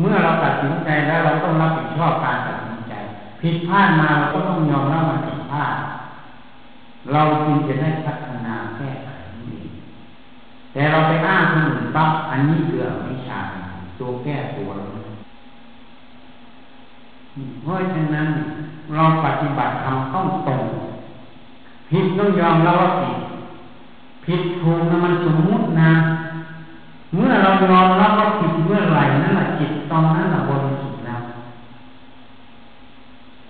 Speaker 1: เมื่อเราตัดสินใจแล้วเราต้องรับผิดชอบการตัดสินใจ ผิดพลาดมาเราก็ต้องยอมรับมันผิดพลาดเราจึงจะได้พัฒ แต่เราไปอ้างคนอื่นปั๊บอันนี้เกือวิชาตัวแก้ตัวเพราะฉะนั้นเราปฏิบัติทำต้องตรงผิดต้องยอมรับว่าผิดผิดถูกนะมันสมมุตินะ เมื่อเรายอมรับว่าผิดเมื่อไหร่นั่นแหละจิตตอนนั้นแหละบริสุทธิ์แล้ว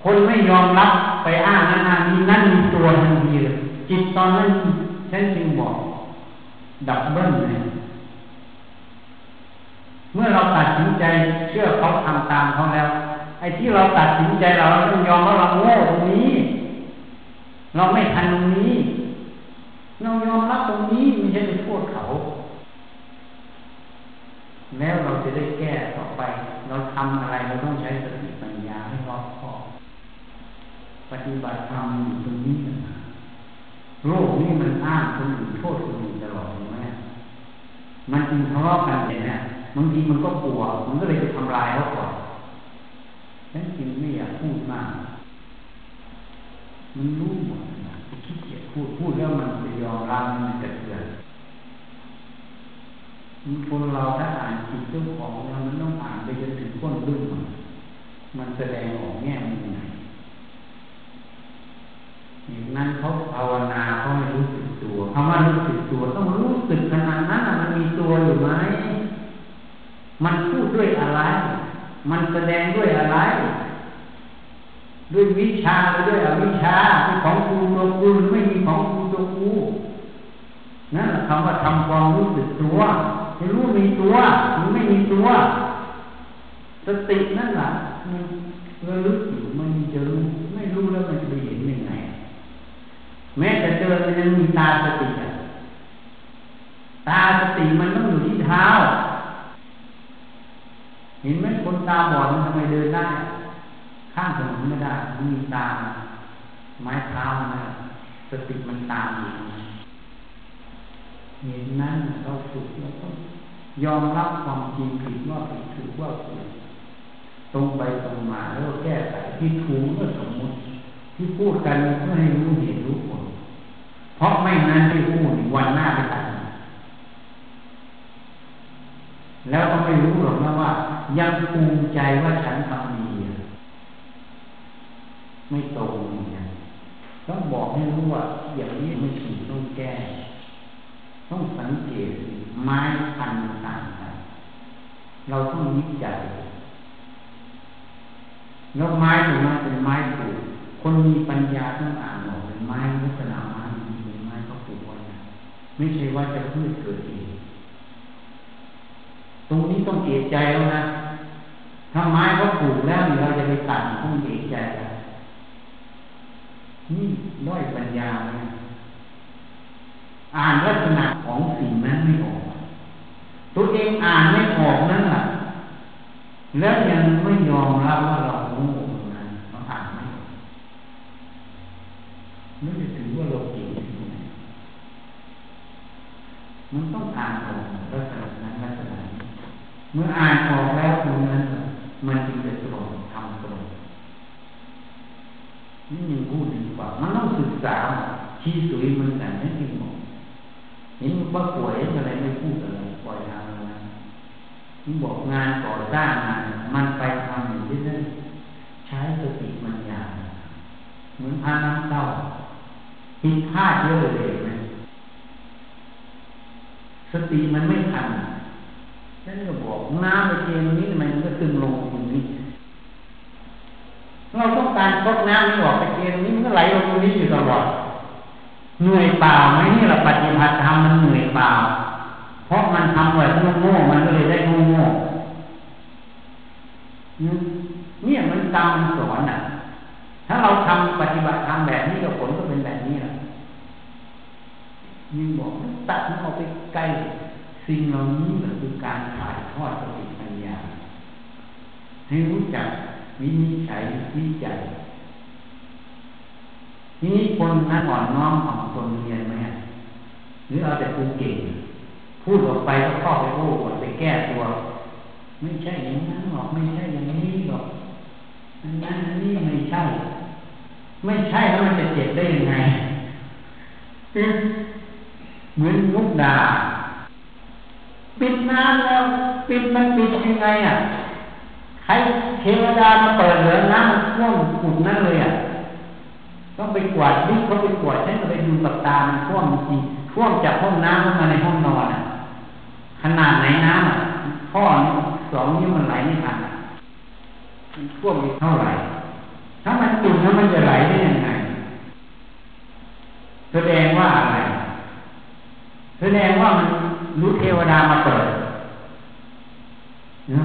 Speaker 1: คนไม่ยอมรับไปอ้างนั้นานี้นั่นมีตัวทันทีเลยจิตตอนนั้นฉันจึงบอก ดับเบิ้ลเลยเมื่อเราตัดสินใจเชื่อเขาทำตามเขาแล้ว ไอ้ที่เราตัดสินใจเราเราต้องยอมว่าเราโง่ตรงนี้ เราไม่ทันตรงนี้ เรายอมรับตรงนี้ไม่ใช่ไปโทษเขา แล้วเราจะได้แก้ต่อไป เราทำอะไรเราต้องใช้สติปัญญาให้รอบคอบปฏิบัติธรรมอยู่ตรงนี้นะโลกนี้มันอ้างคนอื่นโทษคนอื่นตลอดใช่ไห มันจึงทะเลาะกันเนี่ยบางทีมันก็กลัว มันก็เลยไปทำลายเขาก่อนฉันจริงไม่อยากพูดมาก มันรู้หมดนะขี้เกียจพูด พูดแล้วมันจะยอมรับมันจะเตือนคนเราถ้าอ่านจิตเจ้าของเรามันต้องอ่านไปจนถึงก้นลึกมันมันแสดงออกแง่มุมไหนอย่างนั้นเขาภาวนาเขาไม่รู้สึก ตัวคำว่ารู้สึกตัวต้องรู้สึกขนาดนั้นมันมีตัวอยู่ไหมมันพูดด้วยอะไร มันแสดงด้วยอะไร ด้วยวิชาหรือด้วยอวิชาเป็นของกูตัวกูไม่มีของกูตัวกูนั่นคำว่าทำความรู้สึกตัวไม่รู้มีตัวมันไม่มีตัว สตินั่นแหละมันระลึกอยู่มันจะรู้ไม่รู้แล้วมันจะไปเห็นยังไง แม้แต่เจอมันยังมีตาสติอะตาสติมันต้องอยู่ที่เท้า เห็นไหมคนตาบอดมันทำไมเดินได้ ข้ามถนนไม่ได้มันมีตา ไม้เท้านะสติมันตามอยู่เห็นนั้นเราฝึกเราต้องยอมรับความจริงผิดว่าผิดถูกว่าถูกตรงไปตรงมาแล้วแก้ไขที่ถูกก็สมมติที่พูดกันเพื่อให้รู้เหตุรู้ผล เพราะไม่นั้นที่พูดวันหน้าไม่ตัดแล้วก็ไม่รู้หรอกนะว่า ยังภูมิใจว่าฉันทำดีไม่ตรงอย่างต้องบอกให้รู้ว่า อย่างนี้ไม่ถูกต้องแก้ ต้องสังเกตไม้พันต่างกันเราต้องวิจัยแล้วไม้ตรงนั้เป็นไม้ปลูกคนมีปัญญาต้องอ่านออกเป็นไม้ลักษณะไม้เป็นไม้เขาปลูกไว้ ไม่ใช่ว่าจะพืชเกิดเองตรงนี้ต้องเอะใจแล้วนะ ถ้าไม้เขาปลูกแล้วเราจะไปตัดต้องเอะใจนี่ด้อยปัญญาเนี่ยอ่านลักษณะของสิ่งนั้นไม่ออก ตัวเองอ่านไม่ออกนั่นแหละแล้วยังไม่ยอมรับว่าเราโง่นั้นเราอ่านไม่ออกไม่ได้ถือว่าเราเก่งมันต้องอ่านออกลักษณะนั้นลักษณะนี้เมื่ออ่านออกแล้วตรงนั้นมันจึงจะตรงทำตรงนี่ยังพูดดีกว่า มันต้องศึกษาชี้สวยมันแต่ไม่จริงหมดนี่ว่าป่วยอะไรไม่พูดอะไรปล่อยทางนะนี่บอกงานก่อสร้างงานมันไปทำอยู่ที่นั่นใช้สติปัญญาเหมือนพาน้ำเต้าผิดพลาเยอะเลยนะ สติมันไม่ทันฉันก็บอกน้ำไปเทตรงนี้ทำไมมันก็ซึมลงตรงนี้เราต้องการพดน้ำนี่ออกไปเทตรงนี้มันก็ไหลลงตรงนี้อยู่ตลอดเหนื่อยเปล่าไหมนี่เราปฏิบัติธรรมมันเหนื่อยเปล่า เพราะมันทำแบบโง่ๆมันก็เลยได้โง่ๆเนี่ยมันตามสอนอะ ถ้าเราทำปฏิบัติธรรมแบบนี้กับผลก็เป็นแบบนี้แหละ ยิ่งบอกตัดมันออกไปไกลสิ่งเหล่านี้แหละคือการถ่ายทอดสติปัญญาให้รู้จักวินิจฉัยวิจัยทีนี้คนนั้นอ่อนน้อมของคนเรียนไหมหรือเอาแต่คูเก่ง พูดออกไปก็เข้าไปโอ้หมดไปแก้ตัว ไม่ใช่อย่างนั้นหรอกไม่ใช่อย่างนี้หรอกอันนั้นนนี้ไม่ใช่ ไม่ใช่แล้วมันจะเจ็บได้ยังไง เหมือนมุกดา ปิดน้ำแล้ว ปิดมันปิดยังไงอะใครเทวดามาเปิดเหลือน้ำมันท่วมขุดนั่นเลยอะต้องไปกวาดนี่เขาไปกวาดฉันก็ไปดูกับตามันท่วมจริงท่วมจากห้องน้ำเข้ามาในห้องนอนอะ ขนาดไหนน้ำอะท่อสองนิ้วมันไหลไม่ทันมันท่วมไปเท่าไหร่ ถ้ามันจุดแล้วมันจะไหลได้ยังไง แสดงว่าอะไร แสดงว่ามันรู้เทวดามาเปิดนะ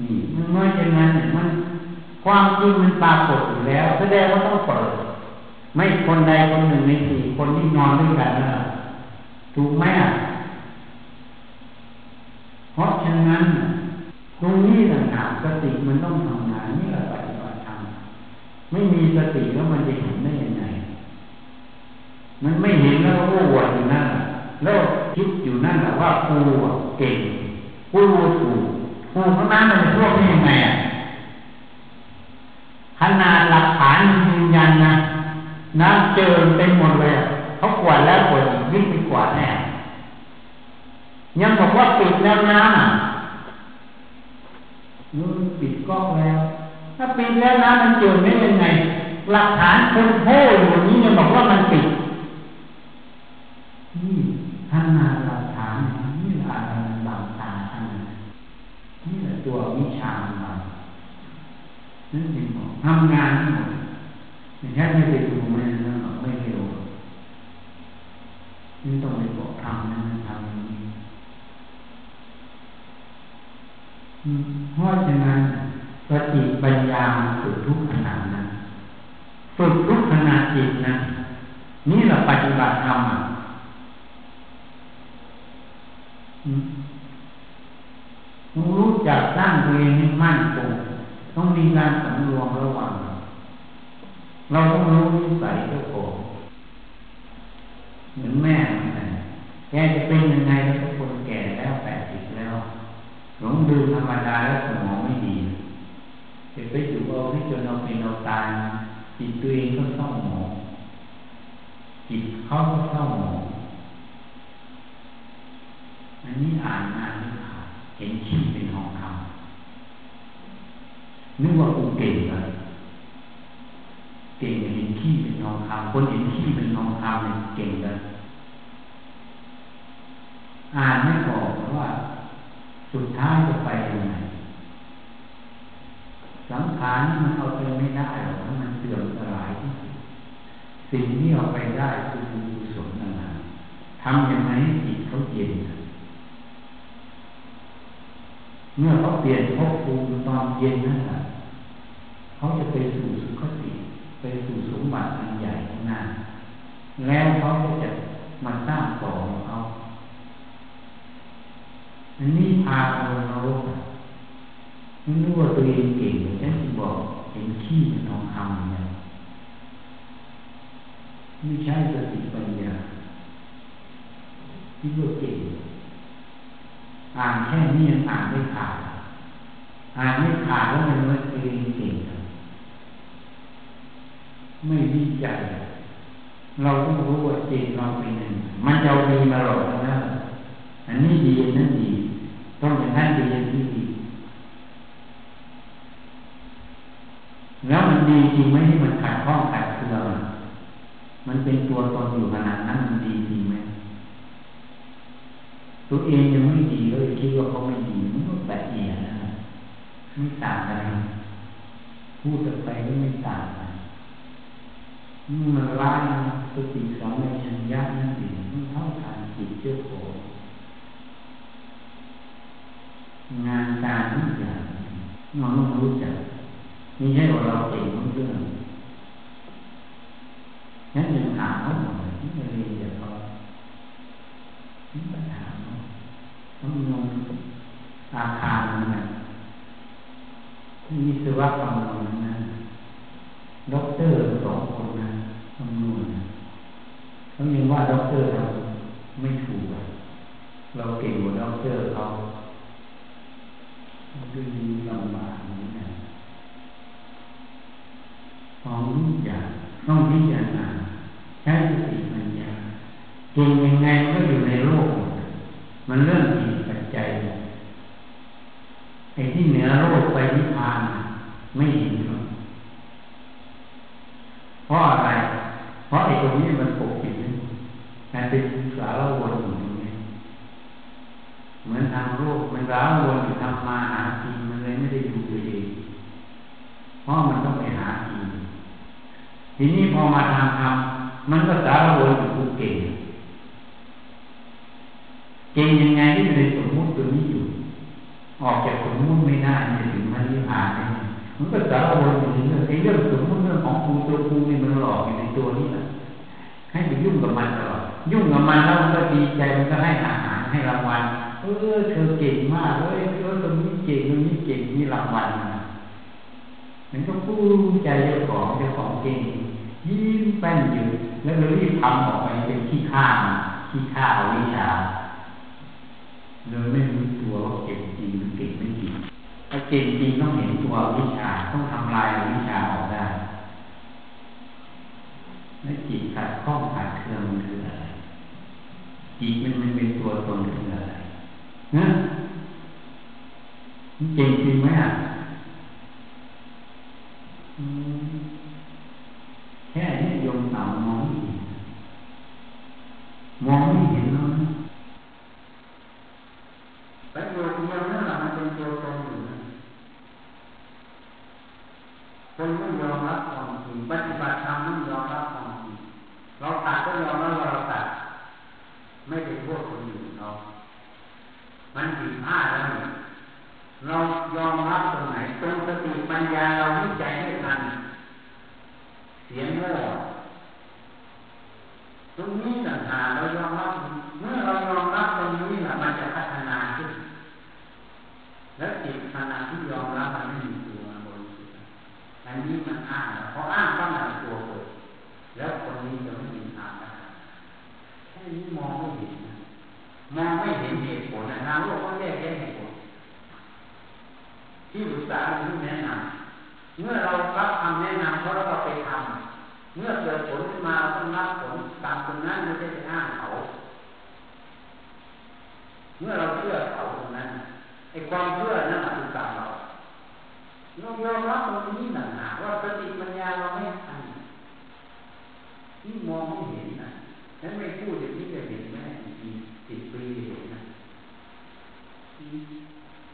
Speaker 1: นี่มันน้อยจังนั้นมันความจริงมันปรากฏอยู่แล้วแสดงว่าต้องเปิด ไม่คนใดคนหนึ่งในสี่คนที่นอนด้วยกันนะถูกไหมอะเพราะฉะนั้นตรงนี้ต่างหากสติมันต้องทำงานนี่แหละปฏิบัติธรรมไม่มีสติแล้วมันจะเห็นได้ยัง มันไม่เห็นแล้วก็วดอยู่นั่นแล้วคิดอยู่นั่นแหละว่ากูเก่งกูถูกกูเพราะนั้นมันพวกนี้ยังไงอะขนาดหลักฐานยืนยันนะน้ำเจินเต็มหมดเลยเขากวาดแล้วกวาดวิ่งไปกวาดแน่ยังบอกว่าปิดแล้วนะมือปิดกล้องแล้ว ถ้าปิดแล้วนะมันเจินได้ยังไง หลักฐานคนโพ่อยู่นี้ยังบอกว่ามันปิด นี่ท่านนาหลักฐานนี่อะไรหลักฐานท่านนี่แหละตัววิชาเรานั่นเองทำงานทั้งหมดไม่ใช่ไม่ไปดูไม่ไม่เร็วนี่ต้องไปบอกทำนะทำนี้เพราะฉะนั้นสติปัญญาฝึกทุกขณะนะฝึกทุกขณะจิตนะนี่เราปฏิบัติธรรมอะ ต้องรู้จักสร้างตัวเองให้มั่นคงต้องมีการสำรวมระวัง เราต้องรู้นิสัยเจ้าของเหมือนแม่แกจะเป็นยังไงแล้วคนแก่แล้วแปดสิบแล้ว หลงดูธรรมดาแล้วสมองไม่ดีจะไปอยู่เอาที่จนเอาเป็นเอาตายจิตตัวเองก็เศร้าหมองจิตเขาก็เศร้าหมอง อันนี้อ่านอ่านไม่าเห็นขี้เป็นทองคำนึกว่ากูเก่งเลยเก่งเห็นขี้เป็นทองคำคนเห็นขี้เป็นทองคำเนี่ยเก่งเลยอ่านไม่ออกว่าสุดท้ายจะไปยังไงสังขารมันเอาไปไม่ได้หรอกมันเสื่อมสลายที่สุดสิ่งที่เอาไปได้คือบุญกุศลนั่นแหละทำยังไงให้จิตเขาเย็น เมื่อเขาเปลี่ยนภพภูมิตอนเย็นนั่นแหละเขาจะไปสู่สุขติ ไปสู่สมบัติอันใหญ่ข้างหน้าแล้วเขาก็จะมาสร้างต่อของเขาอันนี้พาเรานรกไม่รู้ว่าตัวเองเก่งฉันบอกเห็นขี้นทองคำเนี่ยไม่ใช่สติปัญญาที่ว่าเก่ง อ่านแค่นี้ยังอ่านไม่ขาดอ่านไม่ขาดแล้วมันไม่เองเก่งไม่วิจัยเราต้องรู้ว่าจริงเราเป็นยังมันจะเอาดีมาหลอกนะอันนี้ดีนั่นดีต้องอย่างนั้นดีอย่างนี้ดีแล้วมันดีจริงไหมที่มันขัดข้องขัดเคืองมันเป็นตัวตนอยู่ขนาดนั้นมันดีจริงไหม ตัวเองยังไม่ดีเลยคิดว่าเขาไม่ดีมันก็แบบเอียนะไม่ต่างกันพูดไปก็ไม่ต่างกันมันร้ายสติสองในชัญญานั่นเองมันเท่าทานจิตเจ้าของงานการทุกอย่างเราต้องรู้จักไม่ใช่ว่าเราเก่งเรื่องนั้นยังถามเขาหน่อยที่เรียนจากเขา งงงอาคารนะที่วิศวกรรมนะด็อกเตอร์สองคนนะคำนวณเขายังว่าด็อกเตอร์เราไม่ถูกเราเก่งกว่าด็อกเตอร์เขาด้วยลำบากนี้นะของทุกอย่างต้องพิจารณาใช้สติปัญญาเก่งยังไงมันก็อยู่ใน มันเรื่องจิตปัจจัยไอ้ที่เหนือโลกไปนิพพานไม่เห็นหรอกเพราะอะไร เพราะไอ้ตรงนี้มันปกปิดการเป็นสารวนอยู่ตรงนี้เหมือนทางโลกมันสารวนอยู่ทำมาหากินมันเลยไม่ได้ดูตัวเองเพราะมันต้องไปหากินทีนี้พอมาทำทำมันก็สารวนอยู่กูเก่ง เก่งยังไงที่เลยสมมุติตัวนี้อยู่ ออกจากสมมุติไม่ได้จะถึงมันนิพพานเนี่ยมันก็สารวนอยู่เรื่องไอ้เรื่องสมมติเรื่องของกูตัวกูนี่มันหลอกอยู่ในตัวนี้แหละให้ไปยุ่งกับมันตลอดยุ่งกับมันแล้วมันก็ดีใจมันก็ให้อาหารให้รางวัลเออเธอเก่งมากเว้ยเออตรงนี้เก่งตรงนี้เก่งมีรางวัลมันก็พูดใจเจ้าของเจ้าของเก่งยิ้มแป้นอยู่ แล้วเรารีบทำออกไปเป็นขี้ข้าขี้ข้าเอาวิชา เลยไม่รู้ตัวว่าเก่งจริงหรือเก่งไม่จริงถ้าเก่งจริงต้องเห็นตัววิชาต้องทำลายวิชาออกได้แล้วจิตขัดข้องขัดเครื่องมันคืออะไรจิตมันมันเป็นตัวตนคืออะไรนะเก่งจริงไหมอะแค่นี้ยมต่ามองไม่มองไม่เห็น แล้วนะแต่ตัวของเรานั่นแหละมันเป็นตัวตนอยู่นะคนไม่ยอมรับความจริงปฏิบัติธรรมไม่ยอมรับความจริงเราตัดก็ยอมรับว่าเราตัดไม่ไปโทษคนอื่นเรามันผิดพลาดแล้วเนี่ยเรายอมรับตรงไหนตรงสติปัญญาเราวิจัยให้ทันเสียงโง่ตรงนี้ต่างหากเรายอมรับเมื่อเรายอมรับตรงนี้แหละมันจะพัฒนาขึ้น และจิตขณะที่ยอมรับมันไม่มีตัวบริสุทธิ์อันนี้มันอ้างเพราะอ้างก็มันตัวเกิดแล้วคนนี้จะไม่มีทางนะแค่นี้มองไม่เห็นมองไม่เห็นเหตุผลนะทางโลกก็แยกแยะเหตุผลที่ปรึกษาที่แนะนำ เมื่อเรารับคำแนะนำเพราะเราไปทำเมื่อเกิดผลขึ้นมาเราต้องรับผลตามตรงนั้นไม่ใช่ไปอ้างเขา เมื่อเราเชื่อเขาตรงนั้นไอ้ความเชื่อนั้นคือกรรมเราเรายอมรับตรงนี้หนักหนาว่าสติปัญญาเราไม่ทันที่มองไม่เห็นนะนั้นไม่พูดอย่างนี้จะเห็นไหมอีกสิบปีเห็นนะ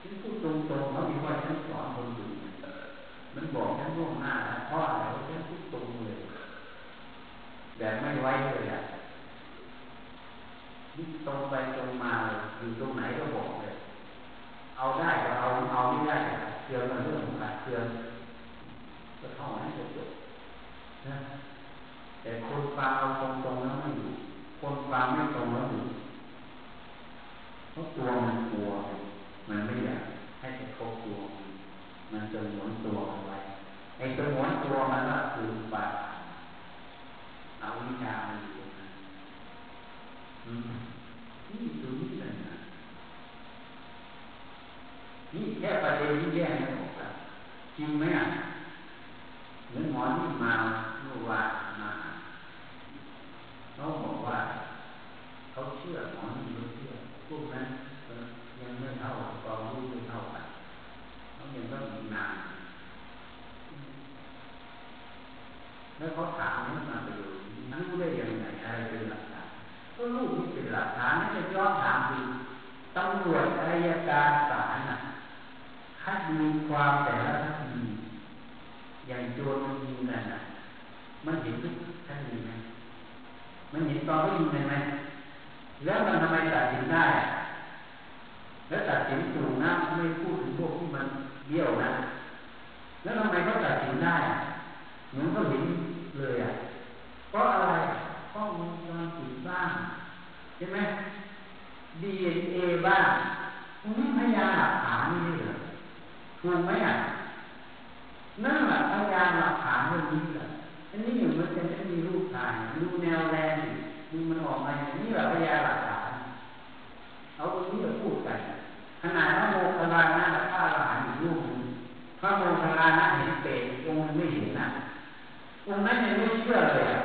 Speaker 1: ฉันพูดตรงๆเขาบอกว่าฉันสอนคนอื่น มันบอกฉันล่วงหน้าแล้วเพราะอะไรฉันพูดตรงเลยแต่ไม่ไว้เลยอะนี่ตรงไปตรงมาอยู่ตรงไหนก็บอกเลย เอาได้ก็เอาเอาไม่ได้เชื่อมันเรื่องของการเชื่อก็เท่านั้นจะจบนะแต่คนฟังเอาตรงๆแล้วไม่อยู่คนฟังไม่ตรงแล้วอยู่เพราะตัวมันกลัว มันไม่อยากให้จะครบตัว มันจะหมุนตัวเอาไว้ไอ้ตัวหมุนตัวมันก็คือปาเอาวิชามันอยู่นะนี่ดูนี่เลยนะนี่แค่ประเด็นที่แยกไม่ออกกันจริงไหมอะเหมือนหมอนี่มาเมื่อวานมาเขาบอกว่า เขาเชื่อหมอนี่เขาเชื่อพวกนั้นยังไม่เท่าความรู้ไม่เท่ากันเขายังต้องอีกนาน แล้วเขาถามนั้นมาประโยชน์รู้ได้ยังไงอะไรเป็นหลักฐานก็รูปนี่เป็นหลักฐานนี่จะย้อนถามดูตำรวจอายการศาลน่ะคัดดูความแต่ละคดีอย่างโจรมันยิงกันน่ะ มันเห็นทุกคดีไหมมันเห็นตอนเขายิงกันไหมแล้วมันทำไมตัดสินได้แล้วตัดสินถูกนะไม่พูดถึงพวกที่มันเบี้ยวนะ แล้วทำไมเขาตัดสินได้เหมือนเขาเห็น เลยอะเพราะอะไรข้อมูลจรปิดบ้างใช่ไหมดีเอ็นเอบ้างนี่พยานหลักฐานนี่เหรอถูกไหมอะนั่นแหละพยานหลักฐานเรื่องนี้แหละอันนี้อยู่มันจะไม่มีรูปถ่ายดูแนวแรงดูมันออกมาอย่างนี้แหละพยานหลักฐานเอาตรงนี้มาพูดกันขนาดพระโมคคัลลานะฆ่าหลานอีกรูปพระโมคคัลลานะเห็นเปรตองค์ไม่เห็นนะ องนั้นยังไม่เชื่อเลยอะ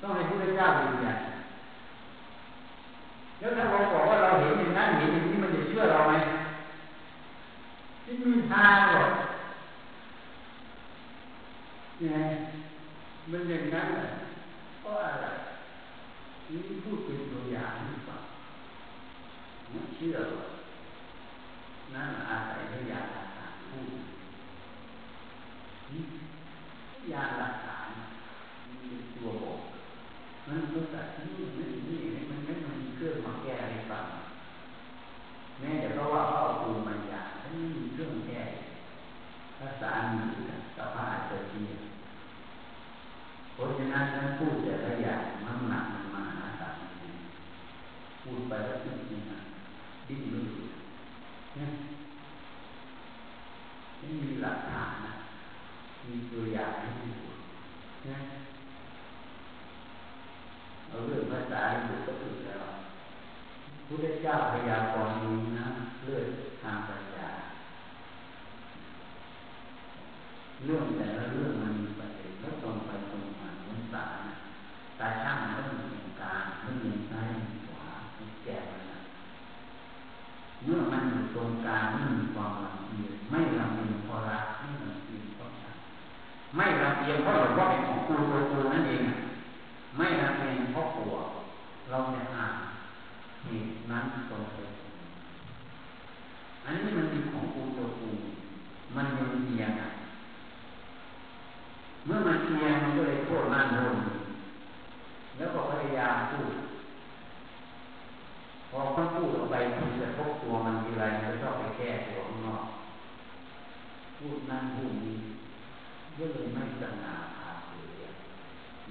Speaker 1: ต้องให้พระเจ้ายืนยันแล้วถ้าเราบอกว่าเราเห็นอย่างนั้นเห็นอย่างนี้มันจะเชื่อเราไหมไม่มีทางหรอกไงมันอย่างนั้นเพราะอะไรนี่พูดเป็นตัวอย่างหรือเปล่าไม่เชื่อหรอกนั่นอาศัยพยานหลักฐานพูดพ ยานหลักฐานเป็นตัวบอกมันก็ตัดนี่นี่นี่มันไม่มันมีเครื่องมาแก้ให้ฟังแม้แต่เพราะว่าเขาเอาปูมันยาท่านไม่มีเครื่องแก้ภาษามีสภาพเกิดที่เพราะฉะนั้นท่านพูดแต่ละอย่างมันหนักมันมหาศาลพูดไปแล้วติดนี่นะ
Speaker 2: ดิ้นไม่หยุดไม่มีหลักฐาน มีตัวอย่างให้ดูนะเอาเรื่องภาษาอยู่ก็ถูกแล้วพุทธเจ้าพยากรณ์นี้นะเรื่องทางปัญญาเรื่อง ไม่ลำเอียงเพราะหลงว่าเป็นของกูตัวกูนั่นเอง ไม่ลำเอียงเพราะกลัวเราเนี่ยอ่านเหตุนั้นตรงไปอันนี้มันเป็นของกูตัวกูมันยังเอียงอะเมื่อมันเอียงมันก็เลยโทษนั่นโน่นแล้วก็พยายามพูดพอเขาพูดออกไปมันจะพบตัวมันทีไรมันชอบไปแก้ตัวข้างนอกพูดนั่นพูดนี้ ก็เลยไม่สง่าผ่าเผย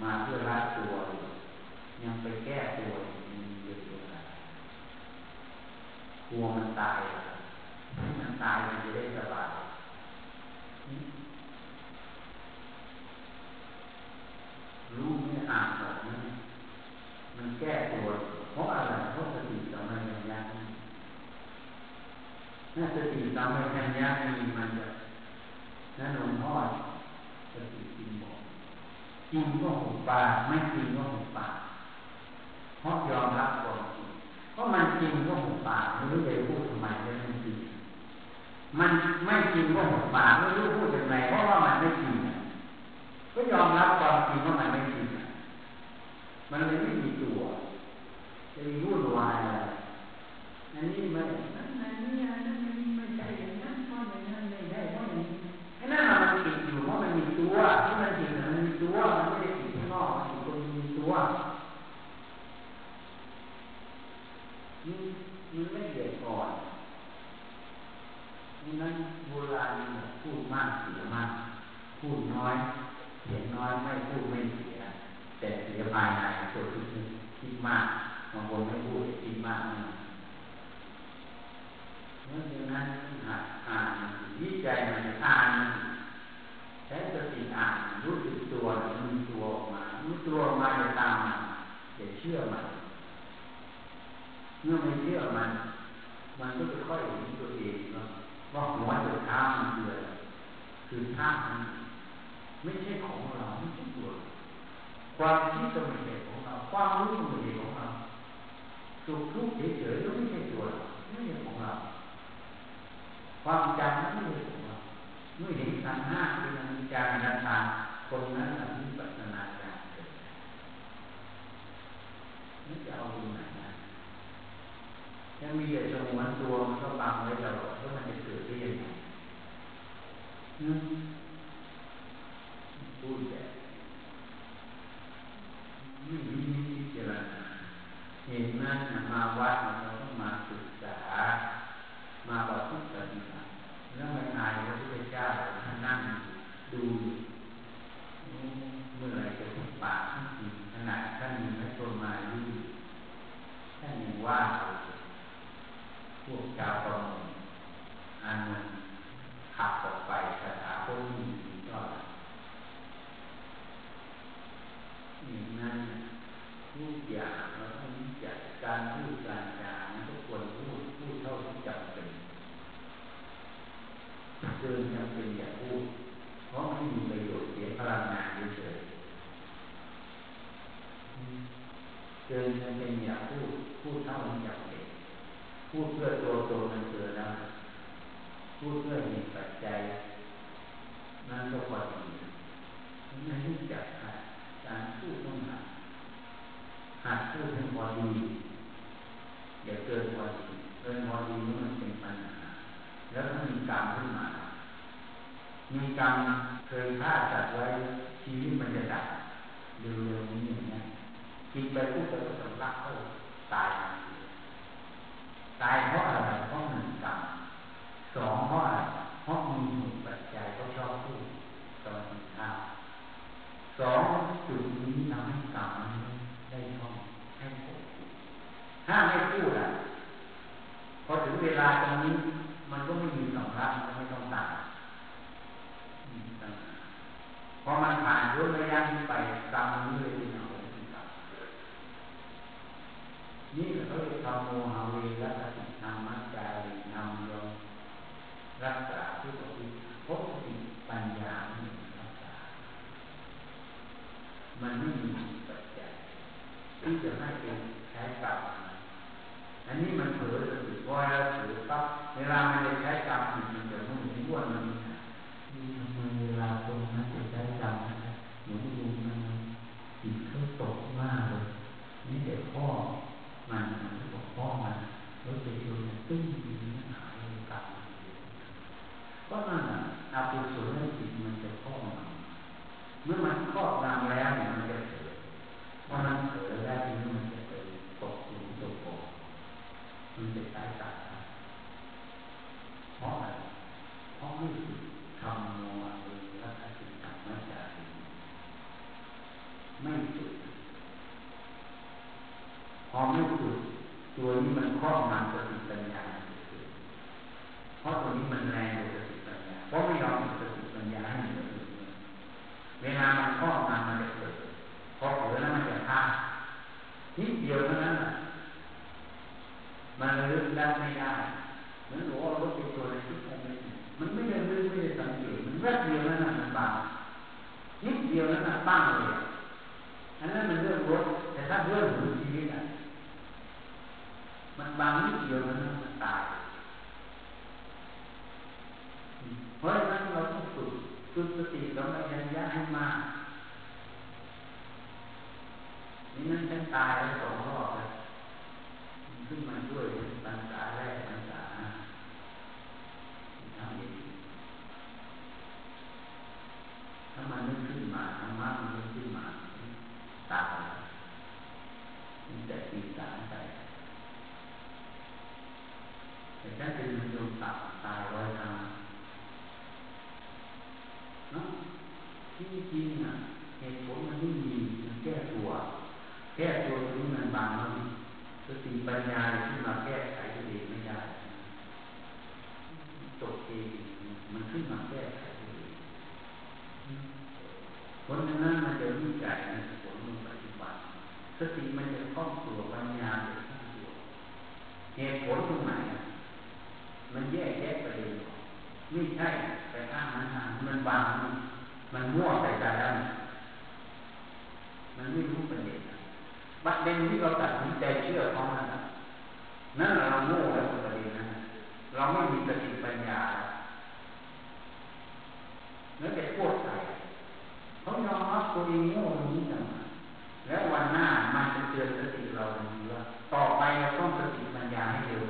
Speaker 2: มาเพื่อละตัว ยังไปแก้ตัวมีเยอะเลยกลัวมันตายให้มันตายมันจะได้สบายรู้ไม่อ่านแบบนี้มันแก้ตัวเพราะอะไรเพราะสติสัมปชัญญะถ้าสติสัมปชัญญะมีมันจะนั่นหลวงพ่อ จริงก็หุบปากไม่จริงก็หุบปากเพราะยอมรับความจริงเพราะมันจริงก็หุบปากไม่รู้จะพูดทำไมไม่จริงมันไม่จริงก็หุบปากไม่รู้พูดยังไงเพราะว่ามันไม่จริงก็ยอมรับความจริงว่ามันไม่จริงมันเลยไม่มีตัวจะมีวุ่นวายอะไรอันนี้มันนั่นนั่นนี่อันนั้นมันไม่ใช่อย่างนั้นเพราะอย่างนั้นไม่ได้เพราะอย่างนี้ไอ้นั่นมันติดอยู่เพราะมันมีตัวที่มันติดมันมีตัวมันไม่ได้ติดข้างนอกมันติดตรงมีตัวมันมันไม่เดือดก่อนนี่นั้นโบราณพูดมากเสียมากพูดน้อยเสียน้อยไม่พูดไม่เสีย ภายในตัวคิดคิดมากบางคนไม่พูดคิดมากนะเพราะฉะนั้นหัดอ่านวิจัยมันอ่านใช้สติอ่านรู้สึกตัวมีตัวออกมารู้ตัวออกมาจะตามมันจะเชื่อมันเมื่อไม่เชื่อมัน มันก็จะค่อยเห็นตัวเองว่าหัวจุดเท้ามันคืออะไรคือท่ามันไม่ใช่ของเราไม่ใช่ตัว ความคิดก็ไม่ใช่ของเราความรู้ก็ไม่ใช่ของเราสุขทุกข์เฉยๆก็ไม่ใช่ตัวเราไม่ใช่ของเราความจำไม่ใช่ของเราเมื่อเห็นขันห้าเป็นอนิจจานัตตาคนนั้นอวิปัสสนาญาณเกิดนี่จะเอาตรงไหนนะยังมีแต่สมวนตัวมันก็บังไว้ตลอดว่ามันจะเกิดได้ยังไงพูดแบบไม่มีพิจารณา เห็นนั่นมาวัดเราต้องมาศึกษา มาประพฤติปฏิบัติแล้วไม่อายพระพุทธเจ้าท่านนั่งดูเมื่อไรจะพูดปากจริงขนาดท่านมีพระชนมาดูท่านยังว่าพวกชาวประมงอันนั้นบออกไปสถาคตนี้ก็อย่างนั้นทุกอย่างเราต้องจัดการพูดการจาทุกคนพูดพูดเท่าที่จำเป็นเกินจำเป็นอย่าพูด เพราะไม่มีประโยชน์เสียพลังงานเฉยเกินจำเป็นอย่าพูด พูดเท่าที่จำเป็นพูดเพื่อตัวตนมันเกินแล้วพูดเพื่อเหตุปัจจัยนั่นก็พอดีไม่รู้จักการพูดต้องหัดหัดพูดให้พอดีอย่าเกินพอดีเกินพอดีนี่มันเป็นปัญหาแล้วถ้ามีกรรมขึ้นมา มีกรรมเคยฆ่าสัตว์ไว้ชีวิตมันจะดับเร็วๆนี้อย่างนี้กินไปพูดไปก็สำลักเข้าตายตายเพราะอะไรเพราะหนึ่งกรรมสองเพราะอะไรเพราะมีหตุนปัจจัยเขาชอบพูดตอนกินข้าวสองจุดนี้ทำให้กรรมได้ช่องให้ผมถ้าไม่พูดอะพอถึงเวลาตรงนี้ มันก็ไม่มีสองรักไม่ต้องตัด พอมันผ่านรุ่นระยะนี้ไปกรรมมันเลยเป็นเอานี่เขาเรียกธรรมโมหาเวรัตติธรรมจารีนำยงรักษาผู้ปฏิพบสติปัญญาไม่งรักษา มันไม่มีปัจจัยที่จะให้เป็นใช้กรรมอันนี้มันเผลอสติพอเราเผลอปั๊บเวลามันจะใช้กรรมมันจะมุ่งถึงวนมันมีทำไมเวลาตรงนั้นจะใช้กรรมหนูดูมันจิตเขาตกมากเลยนี่เด็กพ่อมันมันบอกพ่อมันรู้สึกดูตึ้งดีหายกรรมก็นั่น อะอาปุสุนจิตมันจะครอบงำเมื่อมันครอบงำแล้วเนี่ยมันจะเกิดว่ามันเกิดแล้วทีนี้มันจะไปตกหลุมตกบ่อมันจะตายตายเพราะอะไรเพราะไม่ฝึกทำโมอันรักสิกรรมจารีไม่ฝึกพอไม่ฝึกตัวนี้มันครอบงำสติปัญญาเพราะตัวนี้มันแรง เพราะไม่ยอมสติปัญญาให้มันเกิเวลามันครอบงำมันจะเกิดพอเกิดแล้วมันจะฆ่านิดเดียวเท่านั้นมันลึกได้ไม่ได้เหมือนหนูเอารถไปตัวในที่ผมมันไม่ได้ลึกไม่ได้สังเกตมันแวบเดียวนั้นมันบางนิดเดียวนั้นบ้างเลยอันนั้นมันเรื่องรถแต่ถ้าเรื่องของชีวิตอะมันบางนิดเดียวนั้นมันตาย เพราะฉะนั้นเราต้องฝึกฝึกสติสัมปชัญญะให้มากนี่นั่นฉันตายแล้วสองรอบเลยขึ้นมาด้วยปัญษาแรกปัญษาทำดีถ้ามันไม่ขึ้นมาธรรมะมันไม่ขึ้นมาตายมันจะตีสารไปแต่ถ้าเป็นมันโยมตับตายร้อยครั้งเนาะ ที่จริงอะเหตุผลมันไม่มีมันแก้ตัว แก้ตัวตรงนี้มันบางแล้วสติปัญญาที่มาแก้ไขตัวเองไม่ได้ตกเองมันขึ้นมาแก้ไขตัวเองผลนั้นมันจะวิจัยในผลปฏิบัติสติมันจะครอบตัวปัญญาจะครอบตัวเหตุผลตรงไหนมันแยกแยะประเด็นไม่ใช่ไปอ้างมันมันบางมัน มันมั่วใส่ใจแล้วมันไม่รู้ประเด็นประเด็นที่เราตัดสินใจเชื่อเขานั้นนั่นเราโง่แล้วประเด็นนั้นเราไม่มีสติปัญญาแล้วจะพูดใส่เขายอมรับตัวเองโง่ตรงนี้จังแล้ววันหน้ามันจะเตือนสติเราทันทีว่าต่อไปเราต้องสติปัญญาให้เร็ว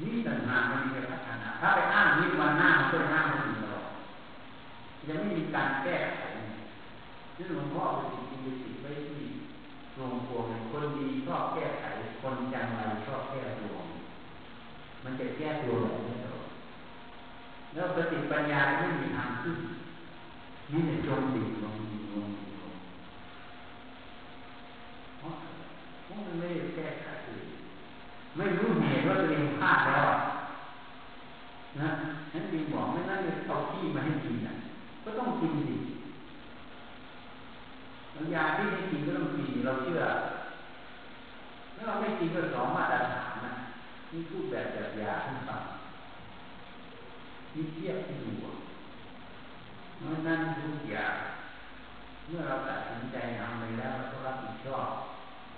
Speaker 2: นี่ต่างหากมันจะพัฒนาถ้าไปอ้างนี้วันหน้ามันก็อ้างไม่ถึงเรา ยังไม่มีการแก้ไขที่หลวงพ่อไปติดติดติไว้ที่รวมพวงคนดีชอบแก้ไข คนจังไรชอบแก้ตัวมันจะแก้ตัวแบบนี้ตลอดแล้วสติปัญญาไม่มีทางขึ้นนี่จะจมดิ่งลงดิ่งลงดิ่งลงเพราะเพราะมันไม่ได้แก้ไขเลยไม่รู้เหตุว่าตัวเองพลาดแล้วนะนั่นจริงบอกไม่นั่นจะเอาที่มาให้กินนะ ก็ต้องกินสิยาที่ให้กินก็ต้องกินเราเชื่อถ้าเราไม่กินก็สองมาตรฐานนะนี่พูดแบบแบบยาที่ฟังนี่เทียบที่ดูเมื่อนั้นทุกอย่างเมื่อเราตัดสินใจทำไปแล้วเราก็รับผิดชอบ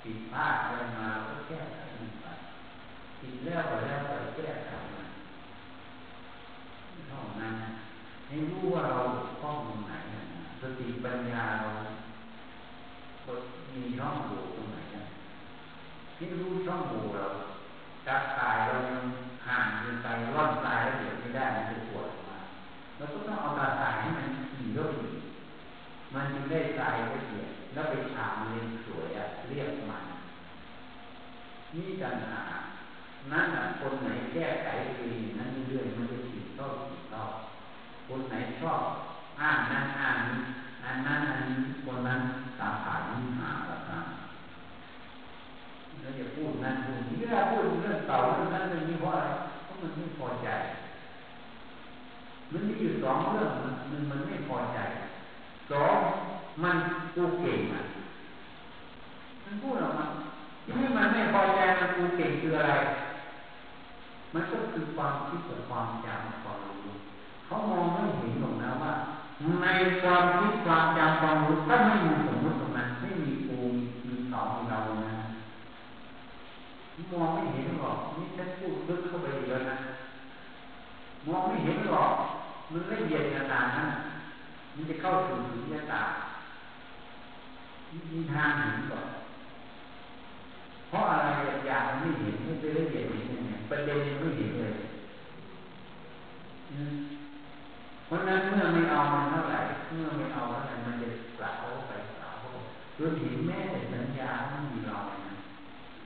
Speaker 2: ผิดพลาดอะไรมาเราก็แก้ไขมันไปผิดแล้วก็แล้วก็แก้ไขมันเท่านั้นให้รู้ว่าเราป้องตรงไหนสติ ปัญญาเรามีช่องโหว่ตรงไหนนะที่รู้ช่องโหว่เราจับตายเรายังห่างจนตายร่อนตายแล้วเดี๋ยวไม่ได้มันจะปวดมาเราก็ต้องเอาตาตายให้มันขี่รถอีกมันจึงได้ตายละเอียดแล้วไปฉาบเรียนสวยอะเรียกมันนี่ปัญหานั่นคนไหนแก้ไขเองนั้นเรื่อยมันจะขีดต่อขีดต่อคนไหนชอบอ้างนั้นอ้างนี้ อันนั้นอันนี้คนนั้นตาผ่านนี้หาแบบนั้นแล้วอย่าพูดนั่นพูดนี่เวลาพูดเรื่องตก่าเรื่องนั้นเรื่องนี้เพราะอะไรเพราะมันไม่พอใจ มันมีอยู่สองเรื่องหนึ่งมันไม่พอใจสองมันกูเก่งอะมันพูดออกมาที่มันไม่พอใจมันกูเก่งคืออะไร มันก็คือความคิดกับความจำความรู้เขามองไม่เห็นหรอกนะว่า ในความคิดความจำความรู้ก็ไม่มีสมมติตรงนั้นไม่มีกูมีเขามีเรานะมองไม่เห็นหรอกนี่ฉันพูดลึกเข้าไปอีกแล้วนะมองไม่เห็นหรอกมันละเอียดขนาดนั้นมันจะเข้าถึงสุญญตามีทางเห็นก่อนเพราะอะไรอย่างไม่เห็นไม่ไปละเอียดเห็นเนี่ยประเด็นยังไม่เห็นเลยเพ ราะนั้นเมื่อไม่เอามันเท่าไหร่เมื่อไม่เอาแล้วมันจะกล่าวไปกล่าวจนเห็นแม้แต่สัญญาไม่มีเรานะ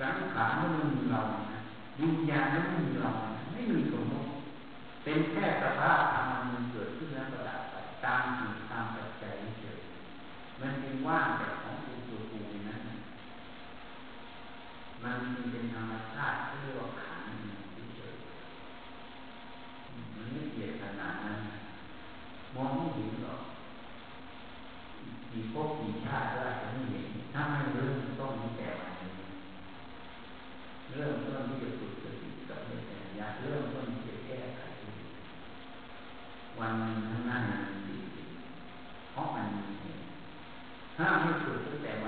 Speaker 2: สังขารไม่มีเรานะวิญญาณไม่มีเรานะไม่มีสมมติเป็นแค่สภาพธรรมมันเกิดขึ้นแล้วก็ดับไปตามเหตุตามปัจจัยเฉยมันเป็นว่างจากของตัวตัวกูนั้นมันเป็นธรรมชาติที่เรียกว่าขันธ์เฉยมันไม่เกี่ยวขนาดนั้น มองไม่เห็นหรอกกี่พบกี่ชาติก็อาจจะไม่เห็นถ้าไม่เริ่มต้นตั้งแต่วันนี้เริ่มต้นที่จะฝึกสติกับเมตตาเริ่มต้นที่จะแก้ไขวันข้างหน้ามันดีเพราะมันมีถ้าไม่ฝึกตั้งแต่วัน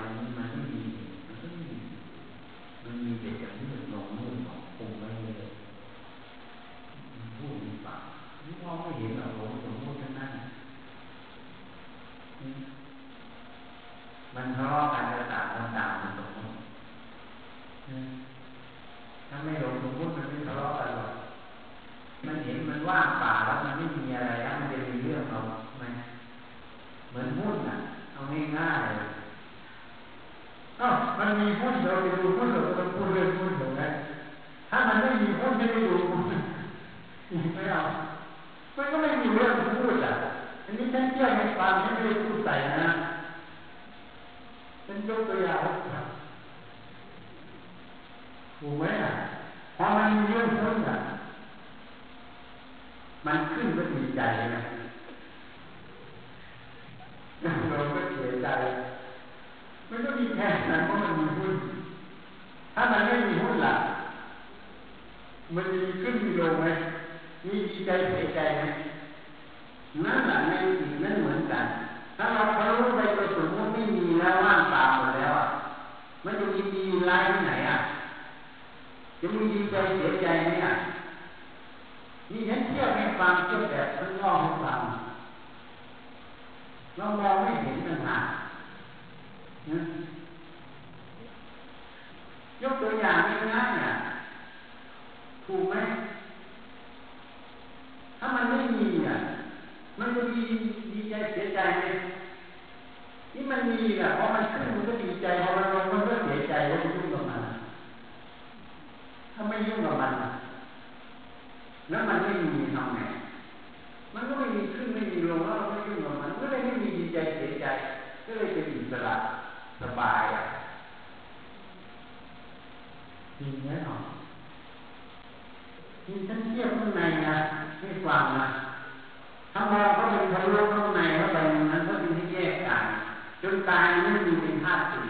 Speaker 2: จนตายไม่มีเป็นธาตุสี่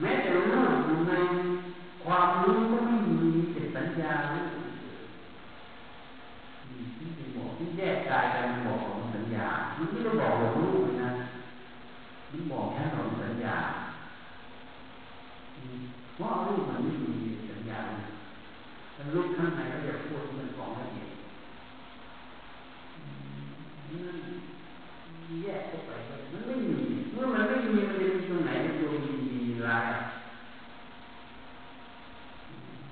Speaker 2: แม้แต่รู้อยู่ในความรู้ก็ไม่มีแต่สัญญารู้ที่แยกกายกันบอกของสัญญามันไม่ได้บอกของรูปนะมันบอกแค่ของสัญญาเพราะรูปมันไม่มีสัญญาถ้ารูปข้างในก็จะพูดมันของละเอียดแยกเข้าไปมันไม่มีเมื่อมันไม่มีมันจะมีตรงไหนในตัวมีมีลาย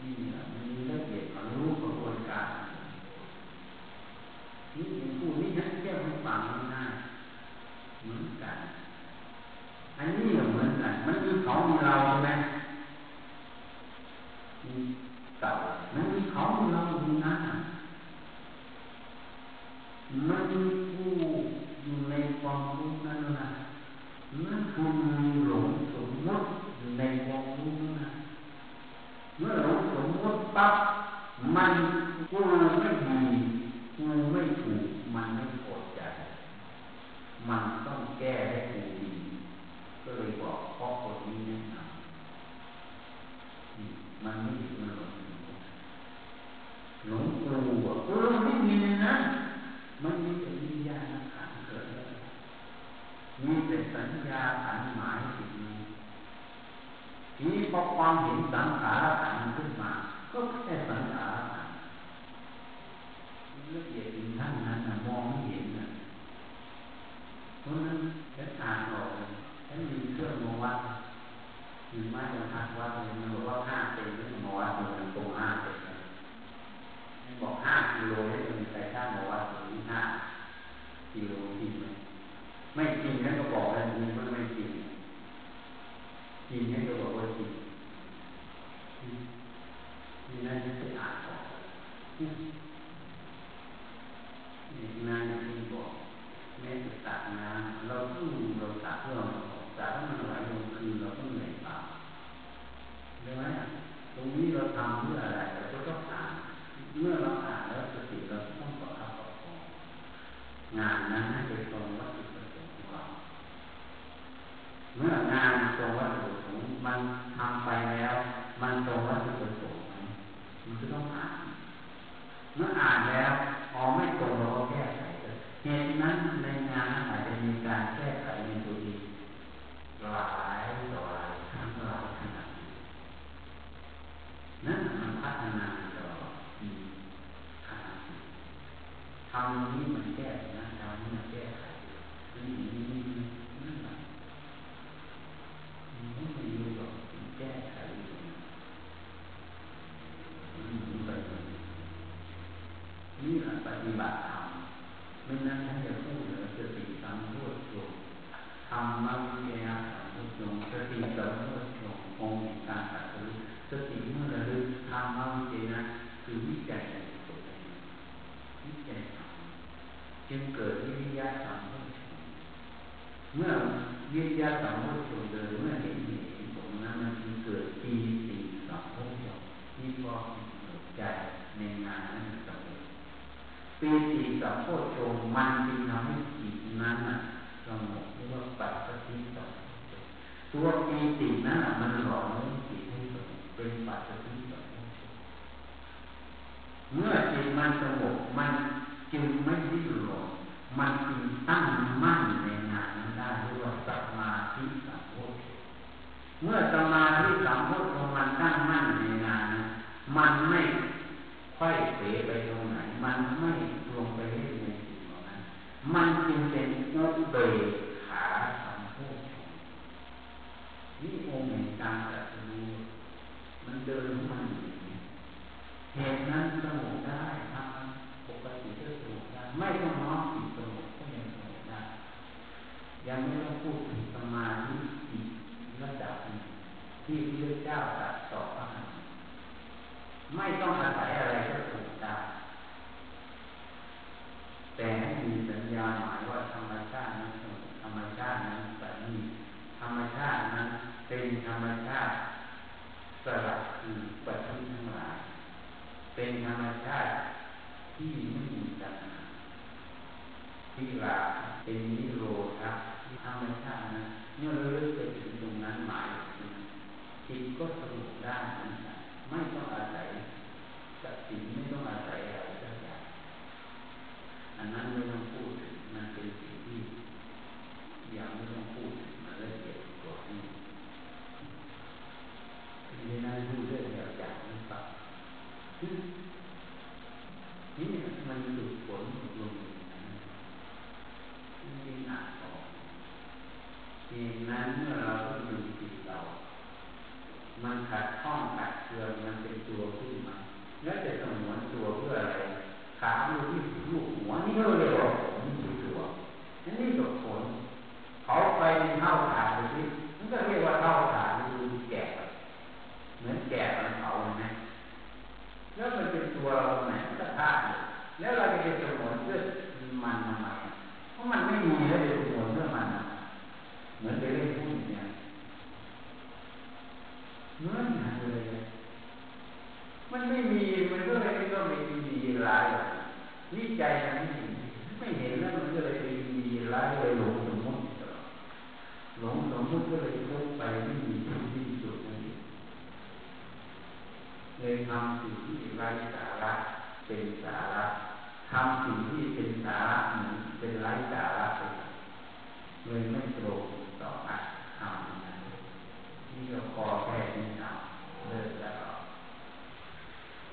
Speaker 2: นี่มันมีละเอียดของรูปของกระบวนการนี่เป็นผู้นี้นักเที่ยวให้ฟังง่ายเหมือนกัน อันนี้เหมือนกัน มันมีเขามีเราใช่ไหมมีเก่ามันมีเขามีเรามีนะมันมีผู้อยู่ในความรู้นั้นนะมันผู้มีหลงสมมติอยู่ในความรู้นั้นเมื่อหลงสมมติปั๊บ มัน กูไม่ดีกูไม่ถูกมันไม่พอใจ มันต้องแก้ให้กูดีก็เลยบอกพ่อคนนี้แนะนำมันไม่ดีมันหลงหลงกูอะกูไม่มีนะมันมีแต่วิญญาณขันเกิดมีแต่สัญญาขันหมายสิ่งนี้ทีนี้พอความเห็นสังขารขันขึ้นมา ก็แค่สังขารขันละเอียดถึงท่านนั้นมองไม่เห็นนะเพราะนั้นฉันอ่านออกเลยฉันมีเครื่องมาวัด มีไม้บรรทัดวัดเลยมันบอกว่าห้าเซนนี่มาวัดมันตรงห้าเซนบอกห้ากิโลให้มันใส่ช่างมาวัดตรงนี้ห้ากิโลจริงไหมไม่จริงนั่นก็บอกแล้วมันไม่จริงจริงนั่นก็บอกว่าจริงนี่นั่นจะอ่านออกนานที่บอกแม้จะตักน้ำเราพึ่งเราตักเพื่อเราตักมันไหลลงคืนเราต้องเหนื่อยเปล่าใช่ไหมตรงนี้เราทำเพื่ออะไรเราก็ต้องอ่านเมื่อเราอ่านแล้วสติเราต้องประคับประคองงานนั้นให้เป็นตรงวัตถุประสงค์ของเราเมื่องานตรงวัตถุประสงค์มันทำไปแล้ว มันตรงวัตถุประสงค์มันจะต้องอ่านเมื่ออ่านแล้วพอไม่ตรงเราก็แก้ไขเหตุนั้นในงานอาจจะมีการแก้ไขในตัวเองหลายต่อหลายครั้งหลายขนาดนั่นมันพัฒนาตลอดขนาด ทำนี้มันแก้นะทำนี้มันแก้ไขนี่นี่นี่นั่นแหละมันไม่อยู่หรอกแก้ไขมันไปนี่แหละปฏิบัติธรรมไม่นั้นท่านจะพูดเลยสติสัมโพชฌงธรรมะวิทยาสัมโพชฌงสติสัมโพชฌงองค์การตัดสู้สติเมื่อระลึกธรรมะวิทยาคือวิจัยในตัวเองวิจัยธรรมจึงเกิดวิทยาสัมโพชฌง เมื่อวิทยาสัมโพชฌงเดินเมื่อเห็นเหตุผลนั้นมันจึงเกิดปีติสัมโพชฌงที่พอใจในงานนั้นสำเร็จปีติสัมโพชฌงมันจึงทำให้จิตนั้นสงบเรียกว่าปัจจติสัมตัวปีตินั้นมันหล่อเลี้จิตให้สงบเป็นปัจจติสัมโพชฌงเมื่อจิตมันสงบมันจึงไม่ดิ้นรนมันจึงตั้งมั่นในงานนั้นได้เรียกว่าสมาธิสัมโพชฌง เมื่อสมาธิสัมโพชฌงมันตั้งมั่นในงานมันไม่ค่อยเสไปตรงไหน มันไม่ลงไปเล่นในสิ่งเหล่านั้นมันจึงเป็นอุเบกขาสัมโพชฌงนี่องค์แห่งการตรัสรู้มันเดินมันอย่างนี้เหตุนั้นสงบได้ทำปกติก็สงบได้ไม่ต้องน้อมจิตสงบก็ยังสงบได้ ยังไม่ต้องพูดถึงสมาธิอีกระดับหนึ่ง ที่พระเจ้าตรัสสอนไม่ต้องอาศัยอะไรก็ถูกได้แต่ให้มีสัญญาหมายว่าธรรมชาตินั้นธรรมชาตินั้นแบบนี้ธรรมชาตินั้นเป็นธรรมชาติสลับคือปัจจุบันทั้งหลาย เป็นธรรมชาติที่ไม่มีตัณหาที่ราเป็นนิโรธธรรมชาตินั้นเมื่อเราเลิกไปถึงตรงนั้นหมายถึง จิตก็สงบได้เหมือนกันไม่ต้องอาศัยสติไม่ต้องอาศัยอะไรสักอย่างอันนั้นไม่ต้องพูดถึงมันเป็นสิ่งที่ยังไม่ต้องพูดถึงมันละเอียดกว่านี้ไม่น่าพูดเรื่องอย่างอย่างนี้ปะนี่มันหลุดผลลงนี่หนักออกทีนั้นเมื่อเราต้องดูจิตเรา มันขัดข้องขัดเคืองมันเป็นตัวขึ้นมา แล้วจะสมวนตัวเพื่ออะไร ขาลูกที่ลูกหัวนี่ก็เรียกว่าผมคือตัวอันนี้ก็ผลเขาไปเท่าขาดไปที่มันก็เรียกว่าเท่าขาดดูแก่เหมือนแก่มันเผาไหมแล้วมันเป็นตัวเราไหนก็ธาตุแล้วเราจะไปสมวนเพื่อมันทำไมเพราะมันไม่มีแล้วจะสมวนเพื่อมันเหมือนไปเล่นหุ้นเนี่ยเหมือนกันเลย มันไม่มี มันก็เลย วิจัยกันไม่เห็นไม่เห็นแล้วมันก็เลยไปมีร้ายเลยหลงสมมติหลงสมมติก็เลยทุกไปไม่มีที่ที่สุดนั่นเองเล ยทำสิ่งที่ไร้สาระเป็นสาระทำสิ่งที่เป็นสาระเหมือนเป็นไร้สาระเลยไม่ตรง